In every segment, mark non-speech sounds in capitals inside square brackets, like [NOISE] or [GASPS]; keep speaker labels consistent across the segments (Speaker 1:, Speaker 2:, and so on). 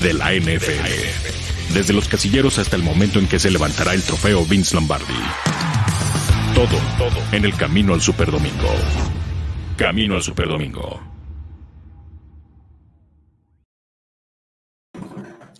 Speaker 1: de la NFL. Desde los casilleros hasta el momento en que se levantará el trofeo Vince Lombardi. Todo, todo en el camino al Superdomingo. Camino al Superdomingo.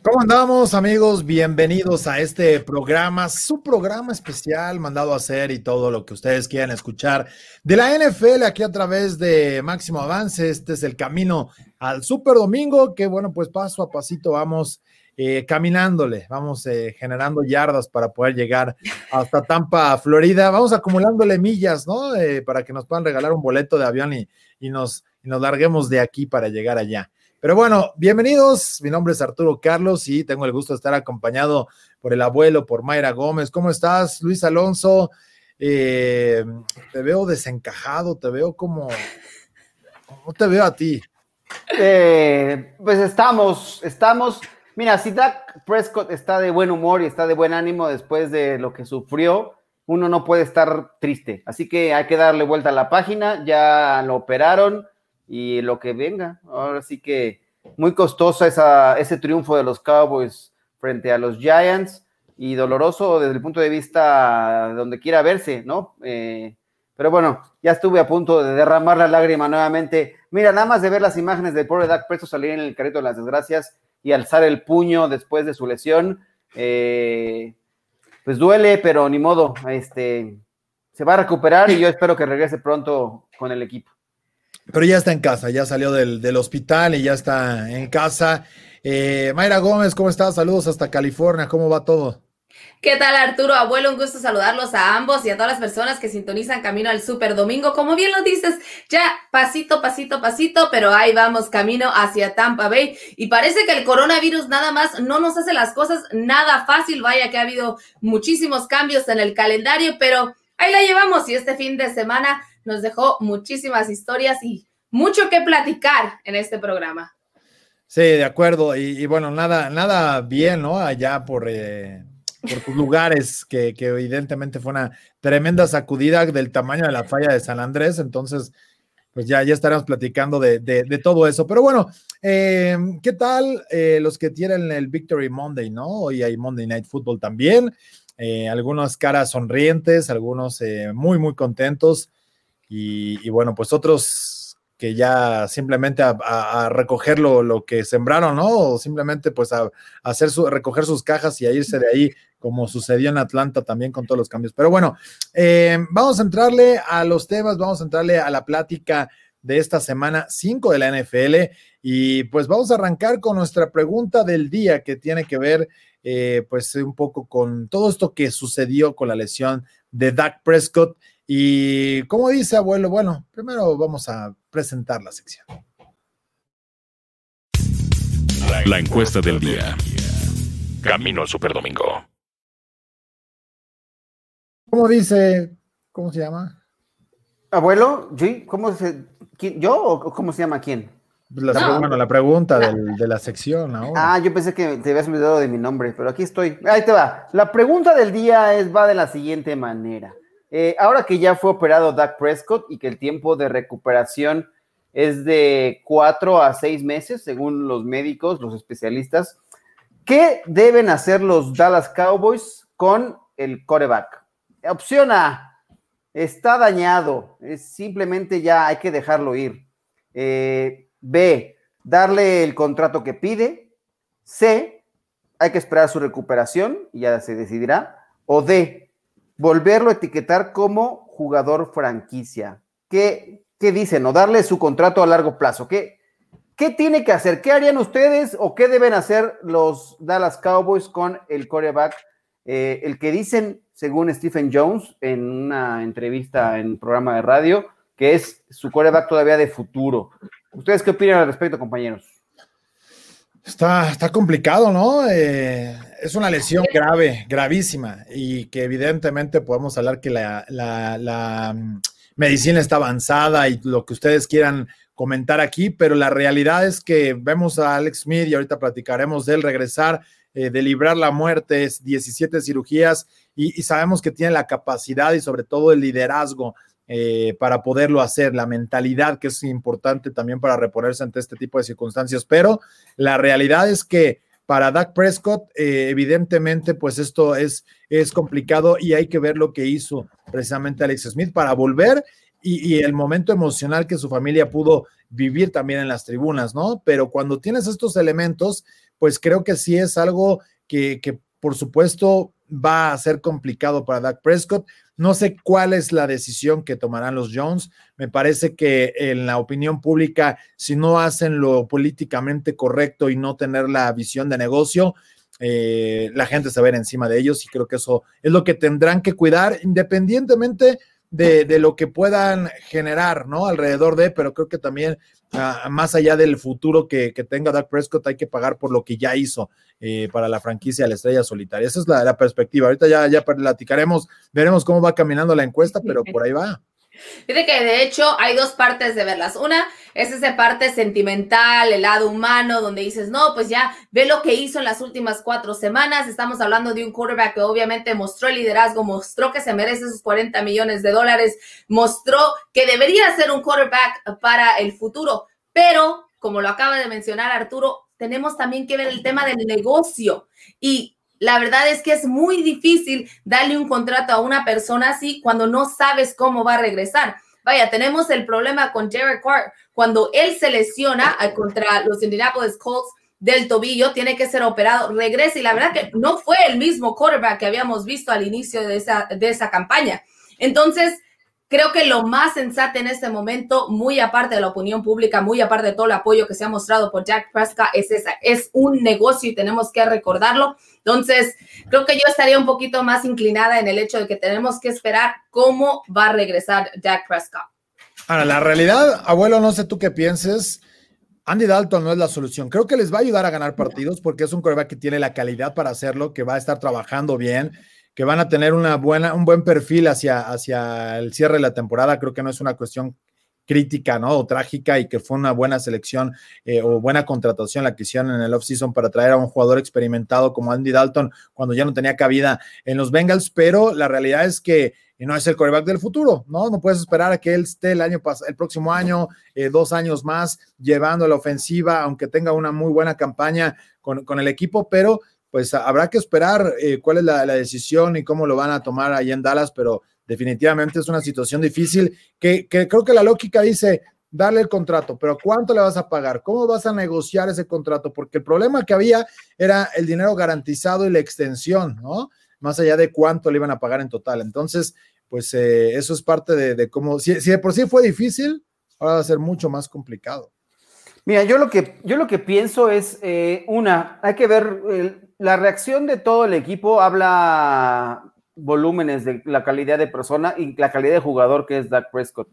Speaker 2: ¿Cómo andamos amigos? Bienvenidos a este programa, su programa especial mandado a hacer y todo lo que ustedes quieran escuchar de la NFL aquí a través de Máximo Avance. Este es el camino al Super Domingo, que bueno, pues paso a pasito vamos eh, caminándole, vamos eh, generando yardas para poder llegar hasta Tampa, Florida. Vamos acumulándole millas, ¿no? Eh, para que nos puedan regalar un boleto de avión y, y nos, y nos larguemos de aquí para llegar allá. Pero bueno, bienvenidos. Mi nombre es Arturo Carlos y tengo el gusto de estar acompañado por el abuelo, por Mayra Gómez. ¿Cómo estás, Luis Alonso? Eh, te veo desencajado, te veo como... ¿Cómo te veo a ti?
Speaker 3: Eh, pues estamos, estamos... Mira, si Dak Prescott está de buen humor y está de buen ánimo después de lo que sufrió, uno no puede estar triste. Así que hay que darle vuelta a la página. Ya lo operaron y lo que venga. Ahora sí que muy costosa esa, ese triunfo de los Cowboys frente a los Giants y doloroso desde el punto de vista donde quiera verse, ¿no? Eh, pero bueno, ya estuve a punto de derramar la lágrima nuevamente. Mira, nada más de ver las imágenes del pobre Dak Presto salir en el carrito de las desgracias y alzar el puño después de su lesión, eh, pues duele, pero ni modo, este, se va a recuperar y yo espero que regrese pronto con el equipo.
Speaker 2: Pero ya está en casa, ya salió del, del hospital y ya está en casa. Eh, Mayra Gómez, ¿cómo estás? Saludos hasta California, ¿cómo va todo?
Speaker 4: ¿Qué tal Arturo, abuelo? Un gusto saludarlos a ambos y a todas las personas que sintonizan camino al Super Domingo. Como bien lo dices, ya pasito, pasito, pasito, pero ahí vamos camino hacia Tampa Bay. Y parece que el coronavirus nada más no nos hace las cosas nada fácil. Vaya que ha habido muchísimos cambios en el calendario, pero ahí la llevamos y este fin de semana nos dejó muchísimas historias y mucho que platicar en este programa.
Speaker 2: Sí, de acuerdo. Y, bueno, nada, nada bien, ¿no? Allá por, eh, por tus lugares, que, evidentemente fue una tremenda sacudida del tamaño de la falla de San Andrés. Entonces, pues ya, ya estaremos platicando de, todo eso. Pero bueno, eh, ¿qué tal eh, los que tienen el Victory Monday, ¿no? Hoy hay Monday Night Football también. algunas caras sonrientes, algunos muy, muy contentos. Y, bueno, pues otros que ya simplemente a, recoger lo, que sembraron, ¿no? O simplemente pues a, hacer su, recoger sus cajas y a irse de ahí, como sucedió en Atlanta también con todos los cambios. Pero bueno, eh, vamos a entrarle a los temas, vamos a entrarle a la plática de esta semana 5 de la NFL y pues vamos a arrancar con nuestra pregunta del día que tiene que ver eh, pues un poco con todo esto que sucedió con la lesión de Dak Prescott y como dice abuelo, bueno, primero vamos a presentar la sección.
Speaker 1: La encuesta del día. Camino al Superdomingo.
Speaker 2: ¿Cómo dice? ¿Cómo se llama?
Speaker 3: Abuelo, ¿cómo se, ¿yo o cómo se llama quién?
Speaker 2: La, Bueno, la pregunta de la sección ahora.
Speaker 3: Ah, yo pensé que te habías olvidado de mi nombre, pero aquí estoy. Ahí te va. La pregunta del día es, va de la siguiente manera. Eh, ahora que ya fue operado Dak Prescott y que el tiempo de recuperación es de cuatro a seis meses, según los médicos, los especialistas, ¿qué deben hacer los Dallas Cowboys con el coreback? Opción A, está dañado, es simplemente ya hay que dejarlo ir. Eh, B, darle el contrato que pide. C, hay que esperar su recuperación y ya se decidirá. O D, volverlo a etiquetar como jugador franquicia. ¿Qué, qué dicen? O darle su contrato a largo plazo. ¿Qué, ¿Qué tiene que hacer? ¿Qué harían ustedes o qué deben hacer los Dallas Cowboys con el coreback? Eh, el que dicen, según Stephen Jones, en una entrevista en un programa de radio, que es su coreback todavía de futuro. ¿Ustedes qué opinan al respecto, compañeros?
Speaker 2: Está, está complicado, ¿no? Eh, es una lesión grave, gravísima, y que evidentemente podemos hablar que la, la, mm, medicina está avanzada y lo que ustedes quieran comentar aquí, pero la realidad es que vemos a Alex Smith y ahorita platicaremos de él regresar, eh, de librar la muerte, 17 cirugías, y, sabemos que tiene la capacidad y sobre todo el liderazgo eh, para poderlo hacer, la mentalidad que es importante también para reponerse ante este tipo de circunstancias, pero la realidad es que para Dak Prescott, eh, evidentemente, pues esto es, es complicado y hay que ver lo que hizo precisamente Alex Smith para volver y, el momento emocional que su familia pudo vivir también en las tribunas, ¿no? Pero cuando tienes estos elementos, pues creo que sí es algo que por supuesto va a ser complicado para Dak Prescott. No sé cuál es la decisión que tomarán los Jones. Me parece que en la opinión pública, si no hacen lo políticamente correcto y no tener la visión de negocio, eh, la gente se va a ver encima de ellos y creo que eso es lo que tendrán que cuidar independientemente de, de lo que puedan generar, ¿no? Alrededor de, pero creo que también uh, más allá del futuro que, que, tenga Dak Prescott, hay que pagar por lo que ya hizo eh, para la franquicia de la estrella solitaria. Esa es la, la, perspectiva. Ahorita ya, ya platicaremos, veremos cómo va caminando la encuesta, pero por ahí va.
Speaker 4: Fíjate que de hecho hay dos partes de verlas. Una es esa parte sentimental, el lado humano, donde dices, no, pues ya ve lo que hizo en las últimas cuatro semanas. Estamos hablando de un quarterback que obviamente mostró el liderazgo, mostró que se merece esos 40 millones de dólares, mostró que debería ser un quarterback para el futuro. Pero, como lo acaba de mencionar Arturo, tenemos también que ver el tema del negocio. Y la verdad es que es muy difícil darle un contrato a una persona así cuando no sabes cómo va a regresar. Vaya, tenemos el problema con Jared Carr. Cuando él se lesiona contra los Indianapolis Colts del tobillo, tiene que ser operado, regresa y la verdad que no fue el mismo quarterback que habíamos visto al inicio de esa, de esa campaña. Entonces, Creo que lo más sensato en este momento, muy aparte de la opinión pública, muy aparte de todo el apoyo que se ha mostrado por Jack Prescott, es esa, es un negocio y tenemos que recordarlo. Entonces, creo que yo estaría un poquito más inclinada en el hecho de que tenemos que esperar cómo va a regresar Jack Prescott.
Speaker 2: Ahora, la realidad, abuelo, no sé tú qué pienses. Andy Dalton no es la solución. Creo que les va a ayudar a ganar partidos porque es un coreback que tiene la calidad para hacerlo, que va a estar trabajando bien que van a tener una buena, un buen perfil hacia, hacia el cierre de la temporada. Creo que no es una cuestión crítica, ¿no? O trágica y que fue una buena selección eh, o buena contratación la que hicieron en el offseason para traer a un jugador experimentado como Andy Dalton cuando ya no tenía cabida en los Bengals, pero la realidad es que no es el coreback del futuro, ¿no? No puedes esperar a que él esté el año el próximo año, eh, dos años más, llevando la ofensiva, aunque tenga una muy buena campaña con, con el equipo, pero pues habrá que esperar eh, cuál es la, decisión y cómo lo van a tomar ahí en Dallas, pero definitivamente es una situación difícil que, que, creo que la lógica dice darle el contrato, pero ¿cuánto le vas a pagar? ¿Cómo vas a negociar ese contrato? Porque el problema que había era el dinero garantizado y la extensión, ¿no? Más allá de cuánto le iban a pagar en total. Entonces, pues eh, eso es parte de, de cómo, si, si de por sí fue difícil, ahora va a ser mucho más complicado.
Speaker 3: Mira, yo lo que, yo lo que pienso es, eh, una, hay que ver, la reacción de todo el equipo habla volúmenes de la calidad de persona y la calidad de jugador que es Dak Prescott,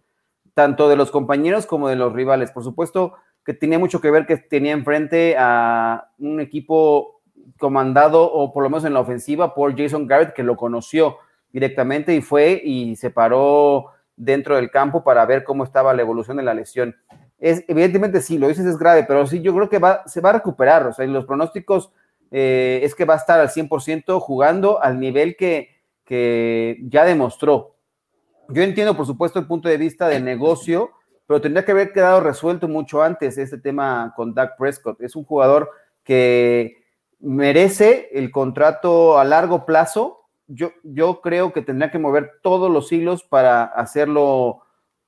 Speaker 3: tanto de los compañeros como de los rivales. Por supuesto que tenía mucho que ver que tenía enfrente a un equipo comandado, o por lo menos en la ofensiva, por Jason Garrett, que lo conoció directamente y fue y se paró dentro del campo para ver cómo estaba la evolución de la lesión es, evidentemente sí, lo dices es grave, pero sí, yo creo que va, se va a recuperar. O sea, los pronósticos eh, es que va a estar al 100% jugando al nivel que, que ya demostró. Yo entiendo, por supuesto, el punto de vista de negocio, pero tendría que haber quedado resuelto mucho antes este tema con Dak Prescott. Es un jugador que merece el contrato a largo plazo. Yo, yo creo que tendría que mover todos los hilos para hacerlo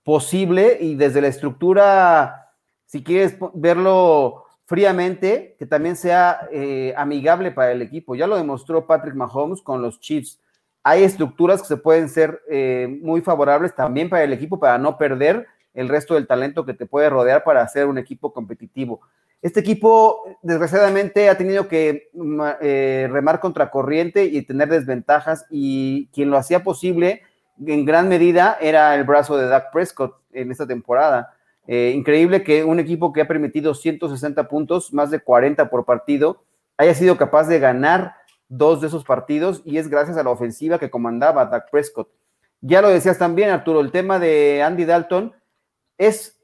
Speaker 3: posible y desde la estructura, si quieres verlo fríamente, que también sea eh, amigable para el equipo. Ya lo demostró Patrick Mahomes con los Chiefs. Hay estructuras que se pueden ser eh, muy favorables también para el equipo para no perder el resto del talento que te puede rodear para hacer un equipo competitivo. Este equipo, desgraciadamente, ha tenido que mm, eh, remar contra corriente y tener desventajas y quien lo hacía posible en gran medida era el brazo de Dak Prescott en esta temporada. Eh, increíble que un equipo que ha permitido 160 puntos, más de 40 por partido, haya sido capaz de ganar dos de esos partidos y es gracias a la ofensiva que comandaba Dak Prescott. Ya lo decías también, Arturo, el tema de Andy Dalton es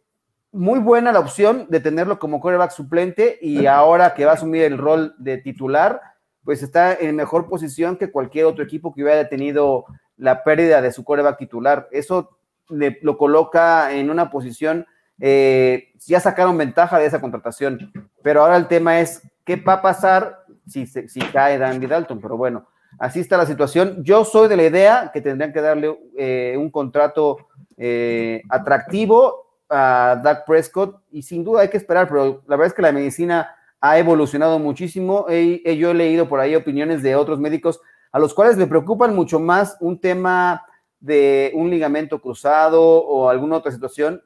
Speaker 3: muy buena la opción de tenerlo como quarterback suplente y ahora que va a asumir el rol de titular, pues está en mejor posición que cualquier otro equipo que hubiera tenido la pérdida de su coreback titular. Eso le, lo coloca en una posición, eh, ya sacaron ventaja de esa contratación, pero ahora el tema es qué va a pasar si, si cae Dandy Dalton, pero bueno, así está la situación. Yo soy de la idea que tendrían que darle eh, un contrato eh, atractivo a Doug Prescott y sin duda hay que esperar, pero la verdad es que la medicina ha evolucionado muchísimo. yo he leído por ahí opiniones de otros médicos a los cuales le preocupan mucho más un tema de un ligamento cruzado o alguna otra situación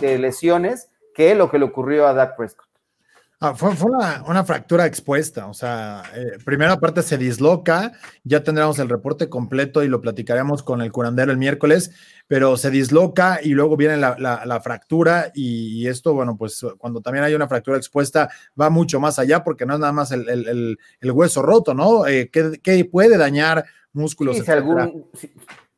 Speaker 3: de lesiones que lo que le ocurrió a Dak Prescott.
Speaker 2: Ah, fue, una, fractura expuesta, o sea, eh, primera parte se disloca, ya tendremos el reporte completo y lo platicaremos con el curandero el miércoles, pero se disloca y luego viene la, fractura y, esto, bueno, pues cuando también hay una fractura expuesta va mucho más allá porque no es nada más el, hueso roto, ¿no? Eh, que, puede dañar músculos.
Speaker 3: Sí,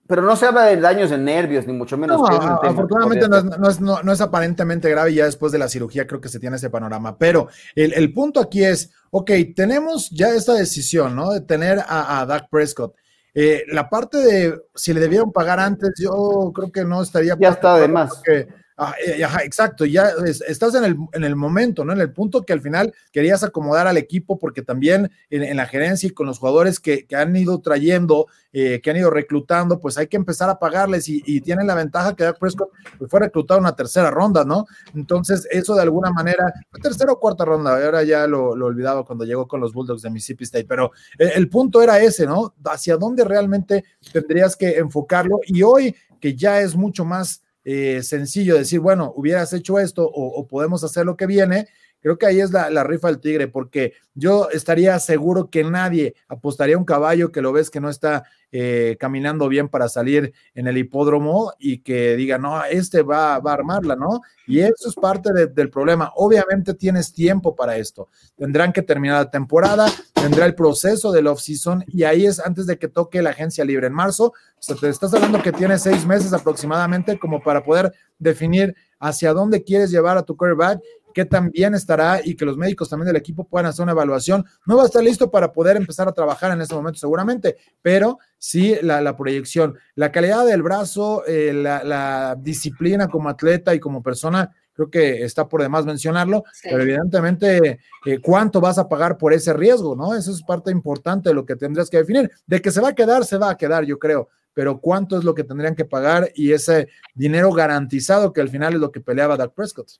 Speaker 3: pero no se habla de daños en nervios, ni mucho menos.
Speaker 2: afortunadamente no es, no, es, aparentemente grave ya después de la cirugía creo que se tiene ese panorama. Pero el, punto aquí es, ok, tenemos ya esta decisión, ¿no? De tener a, a Dak Prescott. Eh, la parte de si le debieron pagar antes, yo creo que no estaría.
Speaker 3: Ya está de más.
Speaker 2: Ah, eh, exacto, ya estás en el, en el, momento, ¿no? En el punto que al final querías acomodar al equipo porque también en, la gerencia y con los jugadores que, han ido trayendo, eh, que han ido reclutando, pues hay que empezar a pagarles y, tienen la ventaja que Dak Prescott pues, fue reclutado en una tercera ronda, ¿no? Entonces eso de alguna manera, tercera o cuarta ronda, ahora ya lo, lo olvidaba cuando llegó con los Bulldogs de Mississippi State, pero el punto era ese, ¿no? Hacia dónde realmente tendrías que enfocarlo y hoy que ya es mucho más eh, sencillo decir, bueno, hubieras hecho esto o, podemos hacer lo que viene, creo que ahí es la, la, rifa del tigre, porque yo estaría seguro que nadie apostaría un caballo que lo ves que no está eh, caminando bien para salir en el hipódromo y que diga, no, este va, va a armarla, ¿no? Y eso es parte del problema. Obviamente tienes tiempo para esto. Tendrán que terminar la temporada, tendrá el proceso del off-season y ahí es antes de que toque la agencia libre en marzo. O sea, te estás hablando que tienes seis meses aproximadamente como para poder definir hacia dónde quieres llevar a tu quarterback qué tan bien estará y que los médicos también del equipo puedan hacer una evaluación. No va a estar listo para poder empezar a trabajar en ese momento seguramente, pero sí la, proyección, la calidad del brazo, eh, la, disciplina como atleta y como persona, creo que está por demás mencionarlo, pero evidentemente eh, cuánto vas a pagar por ese riesgo, ¿no? Eso es parte importante de lo que tendrías que definir. De que se va a quedar, se va a quedar, yo creo, pero cuánto es lo que tendrían que pagar y ese dinero garantizado que al final es lo que peleaba Doug Prescott.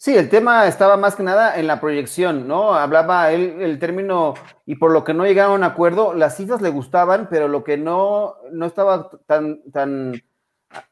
Speaker 3: Sí, el tema estaba más que nada en la proyección, ¿no? Hablaba él el término y por lo que no llegaron a un acuerdo, las cifras le gustaban, pero lo que no, no estaba tan, tan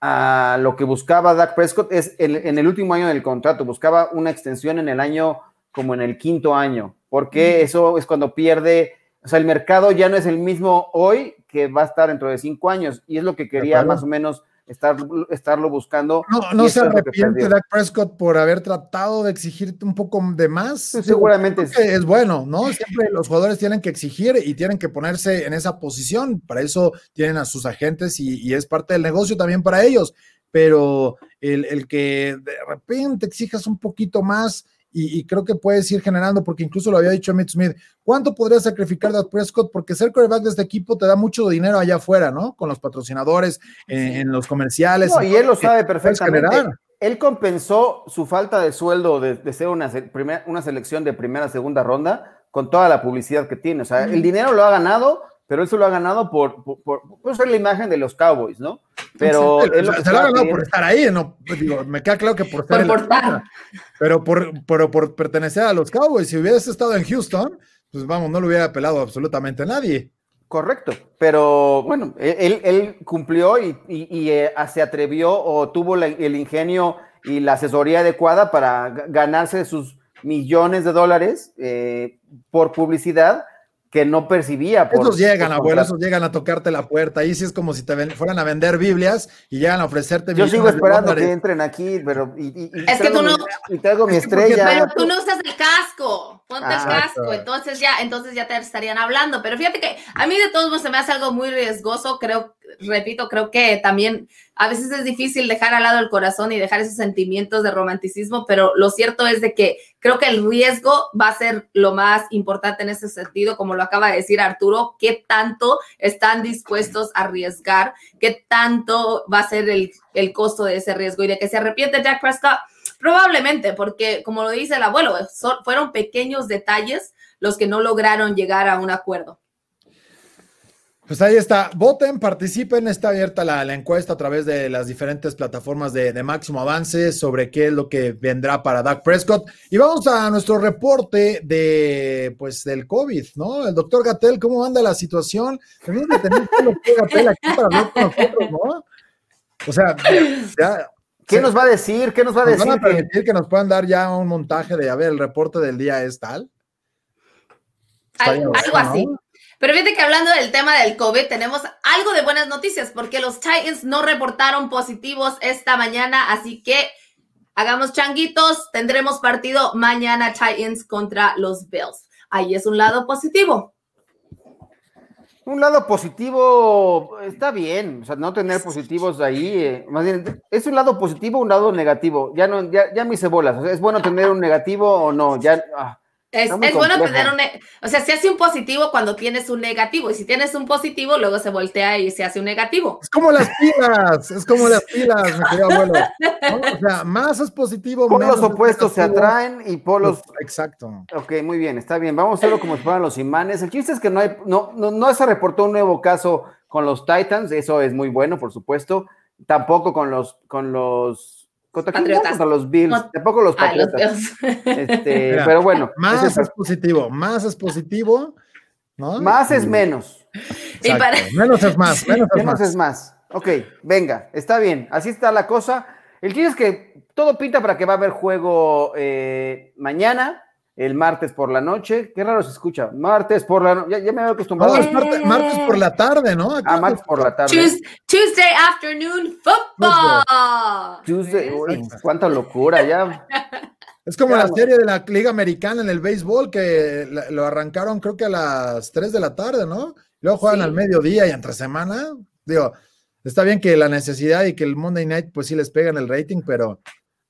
Speaker 3: a lo que buscaba Dak Prescott es en el último año del contrato, buscaba una extensión en el año como en el quinto año, porque eso es cuando pierde, o sea, el mercado ya no es el mismo hoy que va a estar dentro de cinco años y es lo que quería más o menos estar, estarlo buscando.
Speaker 2: No, no se arrepiente Dak Prescott por haber tratado de exigirte un poco de más.
Speaker 3: seguramente
Speaker 2: es bueno, ¿no? Siempre los jugadores tienen que exigir y tienen que ponerse en esa posición. Para eso tienen a sus agentes y, es parte del negocio también para ellos. Pero el, el que de repente exijas un poquito más y, creo que puedes ir generando, porque incluso lo había dicho Emmitt Smith, ¿cuánto podría sacrificar Dak Prescott? Porque ser quarterback de este equipo te da mucho dinero allá afuera, ¿no? Con los patrocinadores, en, los comerciales.
Speaker 3: No, y él lo sabe perfectamente. Él compensó su falta de sueldo de, ser una, una selección de primera, segunda ronda con toda la publicidad que tiene. O sea, el dinero lo ha ganado pero eso lo ha ganado por, por, ser la imagen de los Cowboys, ¿no? Pero
Speaker 2: se lo ha ganado por estar ahí, ¿no? Pues digo, me queda claro que por ser pero por, por, pertenecer a los Cowboys, si hubieras estado en Houston, pues vamos, no lo hubiera apelado absolutamente a nadie.
Speaker 3: Correcto, pero bueno, él, él cumplió y, y, eh, se atrevió o tuvo el ingenio y la asesoría adecuada para ganarse sus millones de dólares eh, por publicidad que no percibía.
Speaker 2: Por, esos llegan, abuelo, esos llegan a tocarte la puerta. Ahí sí es como si te fueran a vender Biblias y llegan a ofrecerte.
Speaker 3: Yo sigo esperando que entren aquí, pero. Y,
Speaker 4: es que tú no.
Speaker 3: Y traigo mi estrella.
Speaker 4: Pero tú no usas el casco. Ponte el casco. Entonces ya, entonces ya te estarían hablando. Pero fíjate que a mí de todos modos se me hace algo muy riesgoso. Creo repito, creo que también a veces es difícil dejar al lado el corazón y dejar esos sentimientos de romanticismo, pero lo cierto es de que creo que el riesgo va a ser lo más importante en ese sentido, como lo acaba de decir Arturo, qué tanto están dispuestos a arriesgar, qué tanto va a ser el, el costo de ese riesgo y de que se arrepiente Jack Prescott. Probablemente, porque como lo dice el abuelo, fueron pequeños detalles los que no lograron llegar a un acuerdo.
Speaker 2: Pues ahí está, voten, participen, está abierta la, encuesta a través de las diferentes plataformas de, máximo avance sobre qué es lo que vendrá para Doug Prescott. Y vamos a nuestro reporte de, pues, del COVID, ¿no? El doctor Gatel, ¿cómo anda la situación? Tenemos que tener el doctor Gatel aquí para hablar con nosotros, ¿no? O sea,
Speaker 3: ya, ¿Qué nos va a decir? ¿Qué nos va a decir?
Speaker 2: ¿Van a permitir que nos puedan dar ya un montaje de, a ver, el reporte del día es tal?
Speaker 4: algo así. Pero fíjate que hablando del tema del COVID, tenemos algo de buenas noticias porque los Titans no reportaron positivos esta mañana, así que hagamos changuitos, tendremos partido mañana Titans contra los Bills. Ahí es un lado positivo.
Speaker 3: Un lado positivo está bien, o sea, no tener positivos ahí, eh, más bien, ¿es un lado positivo o un lado negativo? Ya no, ya, ya me hice bolas, ¿es bueno tener un negativo o no? Ya, ah,
Speaker 4: es, bueno tener un, o sea, se hace un positivo cuando tienes un negativo, y si tienes un positivo, luego se voltea y se hace un negativo.
Speaker 2: Es como las pilas, es como las pilas, mi querido abuelo. [LAUGHS] O sea, más es positivo.
Speaker 3: Polos opuestos se atraen y polos.
Speaker 2: Exacto.
Speaker 3: Ok, muy bien, está bien. Vamos a hacerlo como si fueran los imanes. El chiste es que no hay, no, no, no se reportó un nuevo caso con los Titans, eso es muy bueno, por supuesto. Tampoco con los, con los ¿Contra los Bills, tampoco los Patriotas. [LAUGHS] Este, [LAUGHS] pero bueno.
Speaker 2: Más es, positivo, más es positivo, ¿no?
Speaker 3: Más es menos.
Speaker 2: Menos es más, [LAUGHS] menos es más.
Speaker 3: es más. Ok, venga, está bien, así está la cosa. El chiste es que todo pinta para que va a haber juego eh, mañana el martes por la noche. Qué raro se escucha. Martes por la noche. Ya, me había acostumbrado.
Speaker 2: martes, por la tarde, ¿no?
Speaker 3: ah, martes por la tarde.
Speaker 4: Tuesday, afternoon football.
Speaker 3: Tuesday, cuánta locura ya. [LAUGHS]
Speaker 2: Es como la serie de la Liga Americana en el béisbol que lo arrancaron creo que a las 3 de la tarde, ¿no? Luego juegan al mediodía y entre semana. Digo, está bien que la necesidad y que el Monday Night pues sí les pegan el rating, pero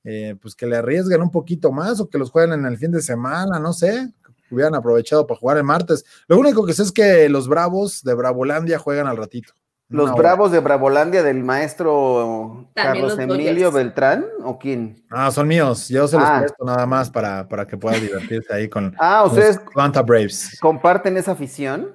Speaker 2: eh, pues que le arriesguen un poquito más o que los jueguen en el fin de semana, no sé, hubieran aprovechado para jugar el martes. Lo único que sé es que los Bravos de Bravolandia juegan al ratito.
Speaker 3: ¿Los Bravos de Bravolandia del maestro Carlos Emilio Beltrán o quién?
Speaker 2: Ah, son míos. Yo se los ah. presto nada más para, para que puedan divertirse ahí con [LAUGHS]
Speaker 3: ah, ¿ustedes
Speaker 2: Atlanta Braves.
Speaker 3: ¿Comparten esa afición?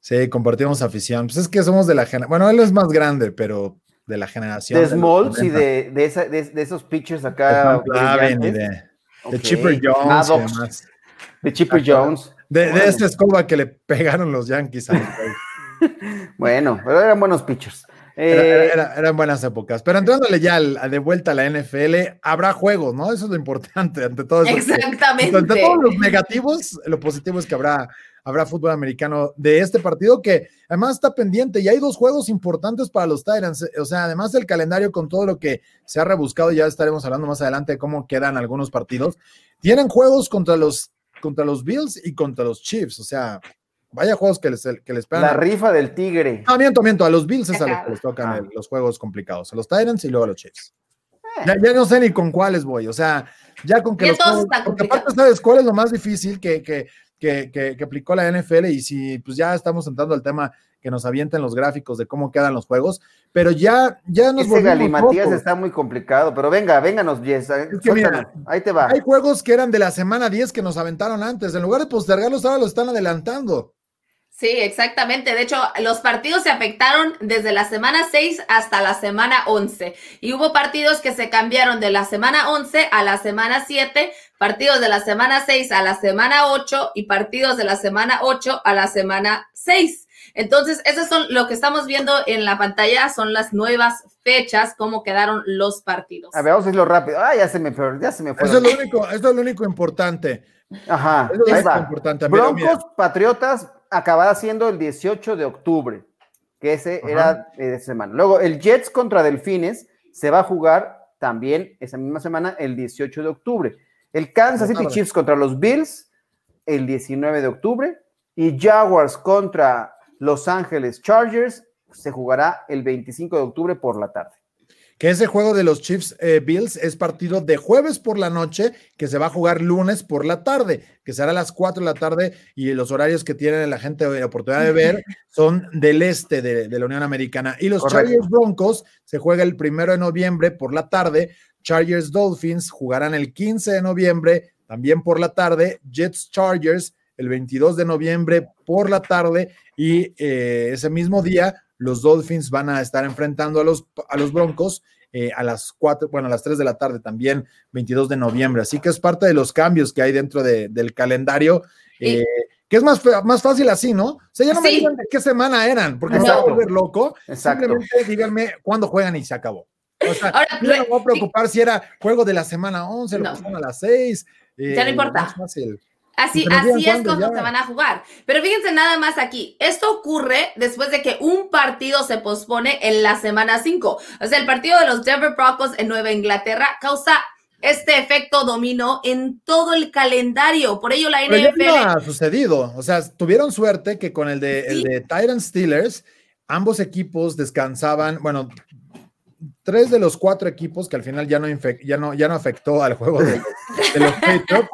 Speaker 2: Sí, compartimos afición. Pues es que somos de la generación. Bueno, él es más grande, pero de la generación.
Speaker 3: De Smalls y de, de, esos pitchers acá.
Speaker 2: De, de, Chipper Jones.
Speaker 3: de Chipper Jones.
Speaker 2: De, de esta escoba que le pegaron los Yankees. [LAUGHS]
Speaker 3: bueno, pero eran buenos pitchers.
Speaker 2: Eh, eran buenas épocas. Pero entrándole ya de vuelta a la NFL, habrá juegos, ¿no? Eso es lo importante. Ante todo eso,
Speaker 4: Exactamente.
Speaker 2: ante todos los negativos, lo positivo es que habrá habrá fútbol americano de este partido que además está pendiente y hay dos juegos importantes para los Tyrants. O sea, además del calendario con todo lo que se ha rebuscado, ya estaremos hablando más adelante de cómo quedan algunos partidos. Tienen juegos contra los, contra los Bills y contra los Chiefs. O sea, vaya juegos que les, que les
Speaker 3: La rifa del tigre.
Speaker 2: Ah, miento, miento. A los Bills es a los que les tocan ah. los juegos complicados. A los Tyrants y luego a los Chiefs. Eh. Ya, no sé ni con cuáles voy, o sea, ya con que los juegos, porque aparte sabes cuál es lo más difícil que, que que, aplicó la NFL y si pues ya estamos entrando al tema que nos avienten los gráficos de cómo quedan los juegos, pero ya, ya nos
Speaker 3: Ese Matías está muy complicado, pero venga, vénganos, Jess, ahí te va.
Speaker 2: Hay juegos que eran de la semana 10 que nos aventaron antes, en lugar de postergarlos ahora los están adelantando.
Speaker 4: Sí, exactamente. De hecho, los partidos se afectaron desde la semana 6 hasta la semana 11. Y hubo partidos que se cambiaron de la semana 11 a la semana 7, partidos de la semana 6 a la semana 8 y partidos de la semana 8 a la semana 6. Entonces, eso son lo que estamos viendo en la pantalla, son las nuevas fechas, cómo quedaron los partidos.
Speaker 3: A ver, vamos a irlo rápido. Ah, ya se me, ya se me fue.
Speaker 2: Eso es lo único, eso es lo único importante.
Speaker 3: Ajá,
Speaker 2: eso es lo importante.
Speaker 3: Broncos, Patriotas, acabada siendo el 18 de octubre, que ese era de semana. Luego, el Jets contra Delfines se va a jugar también esa misma semana, el 18 de octubre. El Kansas City Chiefs contra los Bills, el 19 de octubre. Y Jaguars contra Los Ángeles Chargers se jugará el 25 de octubre por la tarde
Speaker 2: que ese juego de los Chiefs eh, Bills es partido de jueves por la noche, que se va a jugar lunes por la tarde, que será a las 4 de la tarde y los horarios que tiene la gente la oportunidad de ver [LAUGHS] son del este de, la Unión Americana. Y los Chargers Broncos se juega el primero de noviembre por la tarde, Chargers Dolphins jugarán el 15 de noviembre también por la tarde, Jets Chargers el 22 de noviembre por la tarde y eh, ese mismo día los Dolphins van a estar enfrentando a los, a los Broncos eh, a las 4, bueno, a las 3 de la tarde también, 22 de noviembre. Así que es parte de los cambios que hay dentro del calendario. Eh, que es más, más fácil así, ¿no? O sea, ya no me digan de qué semana eran, porque se va a volver loco.
Speaker 3: Exacto.
Speaker 2: Simplemente díganme cuándo juegan y se acabó. O sea, Ahora, no me voy a preocupar si era juego de la semana 11, lo que a las 6.
Speaker 4: ya no importa. Así, así es cuando se van a jugar. Pero fíjense nada más aquí. Esto ocurre después de que un partido se pospone en la semana 5. O sea, el partido de los Denver Broncos en Nueva Inglaterra causa este efecto dominó en todo el calendario. Por ello la NFL.
Speaker 2: Pero ha sucedido. O sea, tuvieron suerte que con el de, el de Steelers, ambos equipos descansaban. Bueno, tres de los cuatro equipos que al final ya no, ya no, ya no afectó al juego de, los [LAUGHS] Patriots,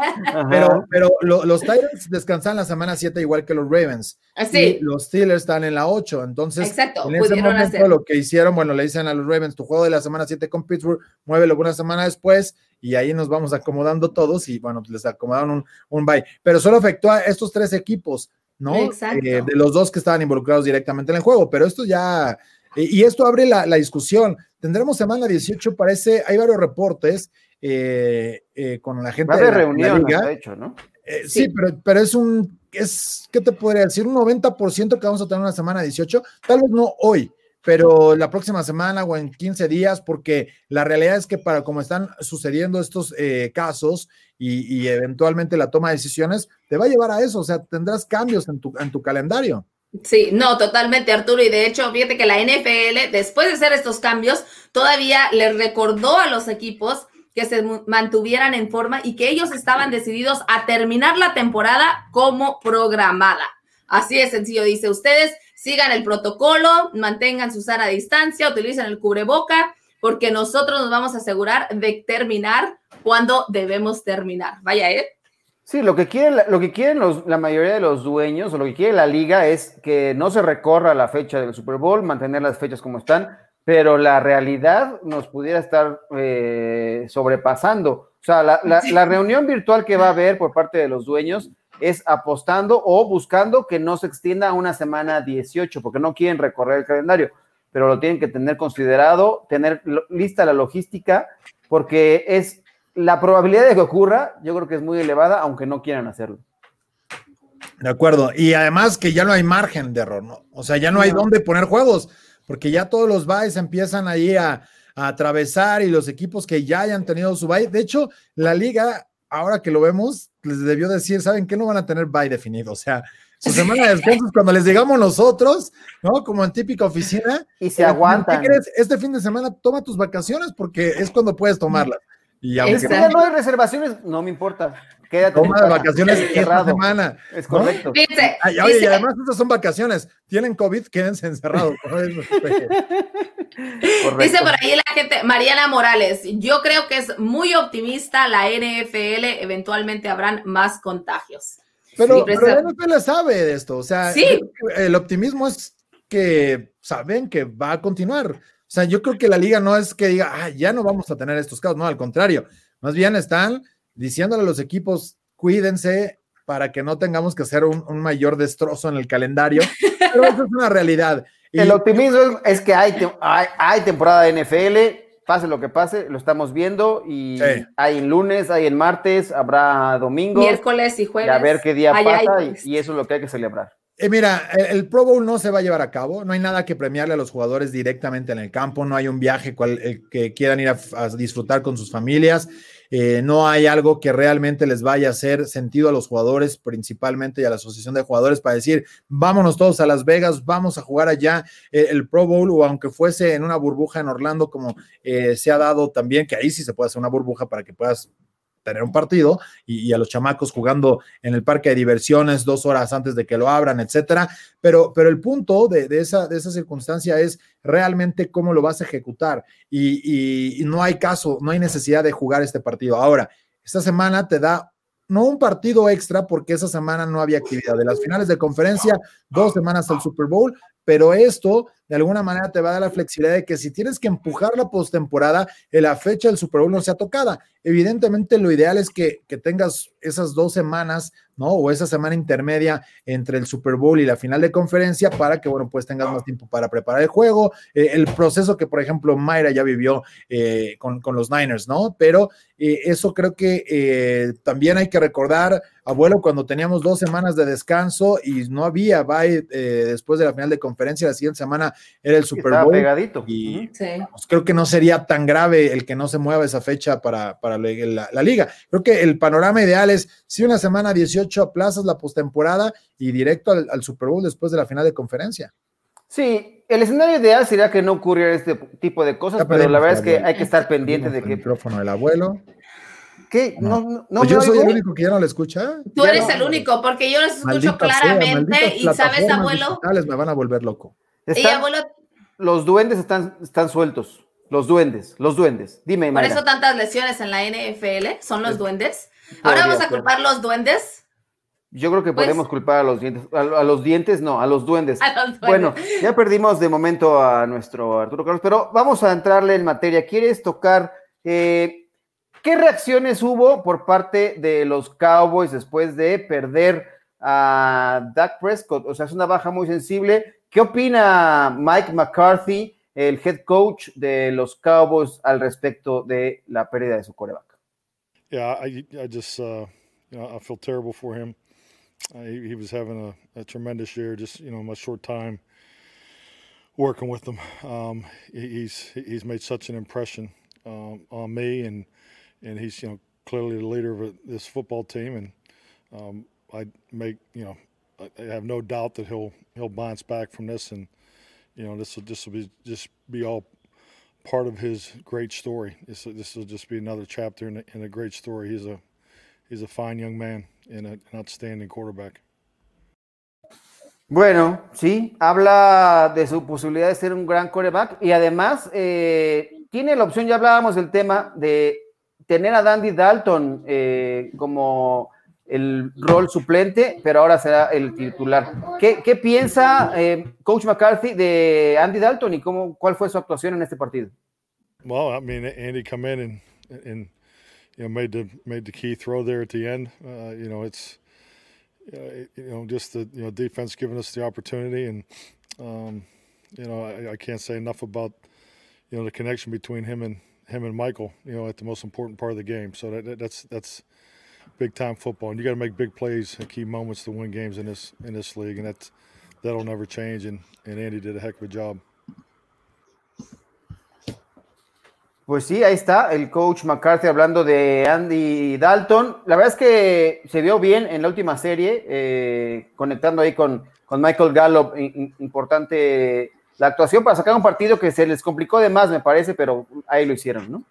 Speaker 2: pero, pero los Titans descansan la semana 7 igual que los Ravens.
Speaker 4: Así.
Speaker 2: Y los Steelers están en la 8. Entonces, en ese momento lo que hicieron, bueno, le dicen a los Ravens, tu juego de la semana 7 con Pittsburgh, muévelo una semana después y ahí nos vamos acomodando todos y bueno, les acomodaron un, un bye. Pero solo afectó a estos tres equipos, ¿no?
Speaker 4: Exacto.
Speaker 2: Eh, de los dos que estaban involucrados directamente en el juego, pero esto ya y esto abre la, discusión. Tendremos semana 18, parece, hay varios reportes eh, eh, con la gente.
Speaker 3: Va de reunión, de hecho, ¿no?
Speaker 2: Eh, sí, pero, pero es un, es, ¿qué te podría decir? Un 90% que vamos a tener una semana 18, tal vez no hoy, pero la próxima semana o en 15 días, porque la realidad es que para como están sucediendo estos casos y, y, eventualmente la toma de decisiones, te va a llevar a eso, o sea, tendrás cambios en tu, en tu calendario.
Speaker 4: Sí, no, totalmente, Arturo. Y de hecho, fíjate que la NFL, después de hacer estos cambios, todavía les recordó a los equipos que se mantuvieran en forma y que ellos estaban decididos a terminar la temporada como programada. Así de sencillo, dice ustedes, sigan el protocolo, mantengan su sana distancia, utilicen el cubreboca, porque nosotros nos vamos a asegurar de terminar cuando debemos terminar. Vaya, ¿eh?
Speaker 3: Sí, lo que quieren, lo que quieren los, la mayoría de los dueños o lo que quiere la liga es que no se recorra la fecha del Super Bowl, mantener las fechas como están, pero la realidad nos pudiera estar eh, sobrepasando. O sea, la, la, reunión virtual que va a haber por parte de los dueños es apostando o buscando que no se extienda a una semana 18, porque no quieren recorrer el calendario, pero lo tienen que tener considerado, tener lista la logística, porque es la probabilidad de que ocurra, yo creo que es muy elevada, aunque no quieran hacerlo.
Speaker 2: De acuerdo. Y además que ya no hay margen de error, ¿no? O sea, ya no hay dónde poner juegos, porque ya todos los byes empiezan ahí a, atravesar y los equipos que ya hayan tenido su bye. De hecho, la liga, ahora que lo vemos, les debió decir, ¿saben qué? No van a tener bye definido. O sea, su semana de descanso cuando les llegamos nosotros, ¿no? Como en típica oficina.
Speaker 3: Y se aguantan.
Speaker 2: ¿Qué crees? Este fin de semana toma tus vacaciones porque es cuando puedes tomarlas.
Speaker 3: Y aunque no hay [LAUGHS] reservaciones, no me importa. Quédate
Speaker 2: Toma de vacaciones esta semana.
Speaker 3: Es correcto.
Speaker 2: y además estas son vacaciones. Tienen COVID, quédense encerrados. [LAUGHS]
Speaker 4: Dice por ahí la gente, Mariana Morales, yo creo que es muy optimista la NFL, eventualmente habrán más contagios.
Speaker 2: Pero, pero la NFL sabe de esto, o sea, el optimismo es que saben que va a continuar. O sea, yo creo que la liga no es que diga, ah, ya no vamos a tener estos casos, no, al contrario, más bien están diciéndole a los equipos, cuídense para que no tengamos que hacer un, mayor destrozo en el calendario, pero eso es una realidad. [LAUGHS]
Speaker 3: el optimismo es que hay, hay, temporada de NFL, pase lo que pase, lo estamos viendo y hay en lunes, hay en martes, habrá domingo.
Speaker 4: Miércoles y jueves.
Speaker 3: a ver qué día pasa y, eso es lo que hay que celebrar.
Speaker 2: Eh, mira, el, Pro Bowl no se va a llevar a cabo, no hay nada que premiarle a los jugadores directamente en el campo, no hay un viaje que quieran ir a, disfrutar con sus familias, eh, no hay algo que realmente les vaya a hacer sentido a los jugadores, principalmente y a la asociación de jugadores, para decir, vámonos todos a Las Vegas, vamos a jugar allá eh, el Pro Bowl, o aunque fuese en una burbuja en Orlando, como se ha dado también, que ahí sí se puede hacer una burbuja para que puedas tener un partido y, a los chamacos jugando en el parque de diversiones dos horas antes de que lo abran, etcétera. Pero, pero el punto de, esa, de esa circunstancia es realmente cómo lo vas a ejecutar y, y no hay caso, no hay necesidad de jugar este partido. Ahora, esta semana te da no un partido extra porque esa semana no había actividad. De las finales de conferencia, dos semanas al Super Bowl, pero esto de alguna manera te va a dar la flexibilidad de que si tienes que empujar la postemporada, la fecha del Super Bowl no sea tocada. Evidentemente, lo ideal es que, que tengas esas dos semanas ¿no? O esa semana intermedia entre el Super Bowl y la final de conferencia para que, bueno, pues tengas más tiempo para preparar el juego, eh, el proceso que, por ejemplo, Mayra ya vivió eh, con, los Niners, ¿no? Pero eh, eso creo que también hay que recordar, abuelo, cuando teníamos dos semanas de descanso y no había bye después de la final de conferencia, la siguiente semana era el Super Bowl.
Speaker 3: pegadito.
Speaker 2: Y pues, creo que no sería tan grave el que no se mueva esa fecha para, para la, la liga. Creo que el panorama ideal es si una semana 18 a plazas la postemporada y directo al, Super Bowl después de la final de conferencia.
Speaker 3: Sí, el escenario ideal sería que no ocurriera este tipo de cosas, pero la verdad es que hay que estar pendiente de que.
Speaker 2: El micrófono del abuelo.
Speaker 3: ¿Qué? No, no,
Speaker 2: pues yo soy el único que ya no le escucha.
Speaker 4: Tú eres el único, porque yo les escucho claramente y sabes, abuelo.
Speaker 2: Me van a volver loco.
Speaker 4: y abuelo.
Speaker 3: Los duendes están, están sueltos. Los duendes, los duendes. Dime,
Speaker 4: Por eso tantas lesiones en la NFL, son los duendes. Ahora vamos a culpar los duendes.
Speaker 3: Yo creo que pues podemos culpar a los dientes. A, los dientes, no, [LAUGHS] a los duendes. Bueno, ya perdimos de momento a nuestro Arturo Carlos, pero vamos a entrarle en materia. ¿Quieres tocar eh, qué reacciones hubo por parte de los Cowboys después de perder a Dak Prescott? O sea, es una baja muy sensible. ¿Qué opina Mike McCarthy, el head coach de los Cowboys, al respecto de la pérdida de su coreback?
Speaker 5: Yeah, I, just, uh, I feel terrible for him. Uh, he, he, was having a, a, tremendous year, just you know, my short time working with him. Um, he, he's he's made such an impression um, on me, and and he's you know clearly the leader of this football team, and um, I make you know I have no doubt that he'll he'll bounce back from this, and you know this will this will be just be all part of his great story. This this will just be another chapter in a, in a great story. He's a he's a fine young man. And a, an outstanding quarterback.
Speaker 3: Bueno, sí, habla de su posibilidad de ser un gran quarterback y además eh, tiene la opción, ya hablábamos del tema de tener a Dandy Dalton eh, como el rol suplente, pero ahora será el titular. ¿Qué, piensa eh, Coach McCarthy de Andy Dalton y cómo, cuál fue su actuación en este partido?
Speaker 5: Well, I mean, Andy come in and you know made the made the key throw there at the end. Uh, you know, it's uh, you know just the you know defense giving us the opportunity, and um, you know I, I, can't say enough about you know the connection between him and him and Michael. You know, at the most important part of the game. So that, that's that's big time football, and you got to make big plays at key moments to win games in this in this league, and that's that'll never change. And and Andy did a heck of a job.
Speaker 3: Pues sí, ahí está el coach McCarthy hablando de Andy Dalton. La verdad es que se vio bien en la última serie, eh, conectando ahí con, con Michael Gallup. Importante la actuación para sacar un partido que se les complicó de más, me parece, pero ahí lo hicieron, ¿no?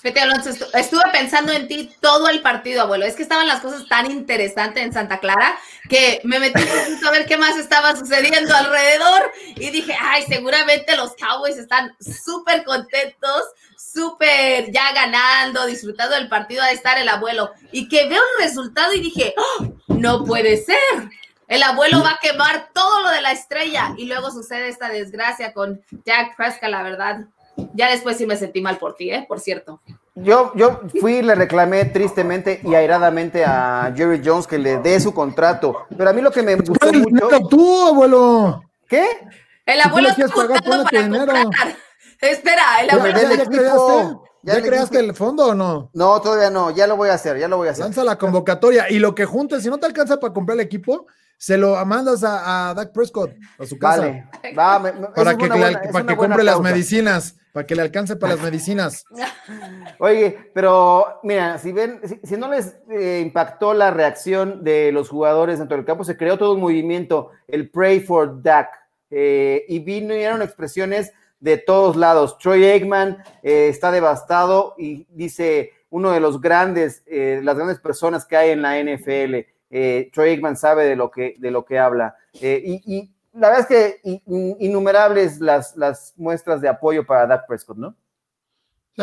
Speaker 4: Fete Alonso, estuve pensando en ti todo el partido, abuelo. Es que estaban las cosas tan interesantes en Santa Clara que me metí a ver qué más estaba sucediendo alrededor y dije, ay, seguramente los Cowboys están súper contentos, súper ya ganando, disfrutando del partido de estar el abuelo. Y que veo el resultado y dije, ¡Oh, no puede ser. El abuelo va a quemar todo lo de la estrella y luego sucede esta desgracia con Jack Prescott, la verdad. Ya después sí me sentí mal por ti, ¿eh? Por cierto.
Speaker 3: Yo, yo fui y le reclamé tristemente y airadamente a Jerry Jones que le dé su contrato. Pero a mí lo que me gustó mucho.
Speaker 2: tú, abuelo!
Speaker 3: ¿Qué?
Speaker 4: El abuelo está buscando para comprar. Espera, el abuelo.
Speaker 2: ¿Ya, creaste, ¿Ya, creaste el fondo o no?
Speaker 3: No, todavía no. Ya lo voy a hacer, ya lo voy a hacer.
Speaker 2: Lanza la convocatoria y lo que juntes, si no te alcanza para comprar el equipo, se lo mandas a, a Dak Prescott a su casa. Vale,
Speaker 3: va,
Speaker 2: para que, para que compre las medicinas, para que le alcance para las [LAUGHS] medicinas.
Speaker 3: Oye, pero mira, si ven, si, no les eh, impactó la reacción de los jugadores dentro del campo, se creó todo un movimiento, el Pray for Dak, eh, y vinieron expresiones de todos lados. Troy Eggman eh, está devastado y dice uno de los grandes, las grandes personas que hay en la NFL eh, Troy Aikman sabe de lo que, de lo que habla. Eh, y, la verdad es que innumerables las, las muestras de apoyo para Dak Prescott, ¿no?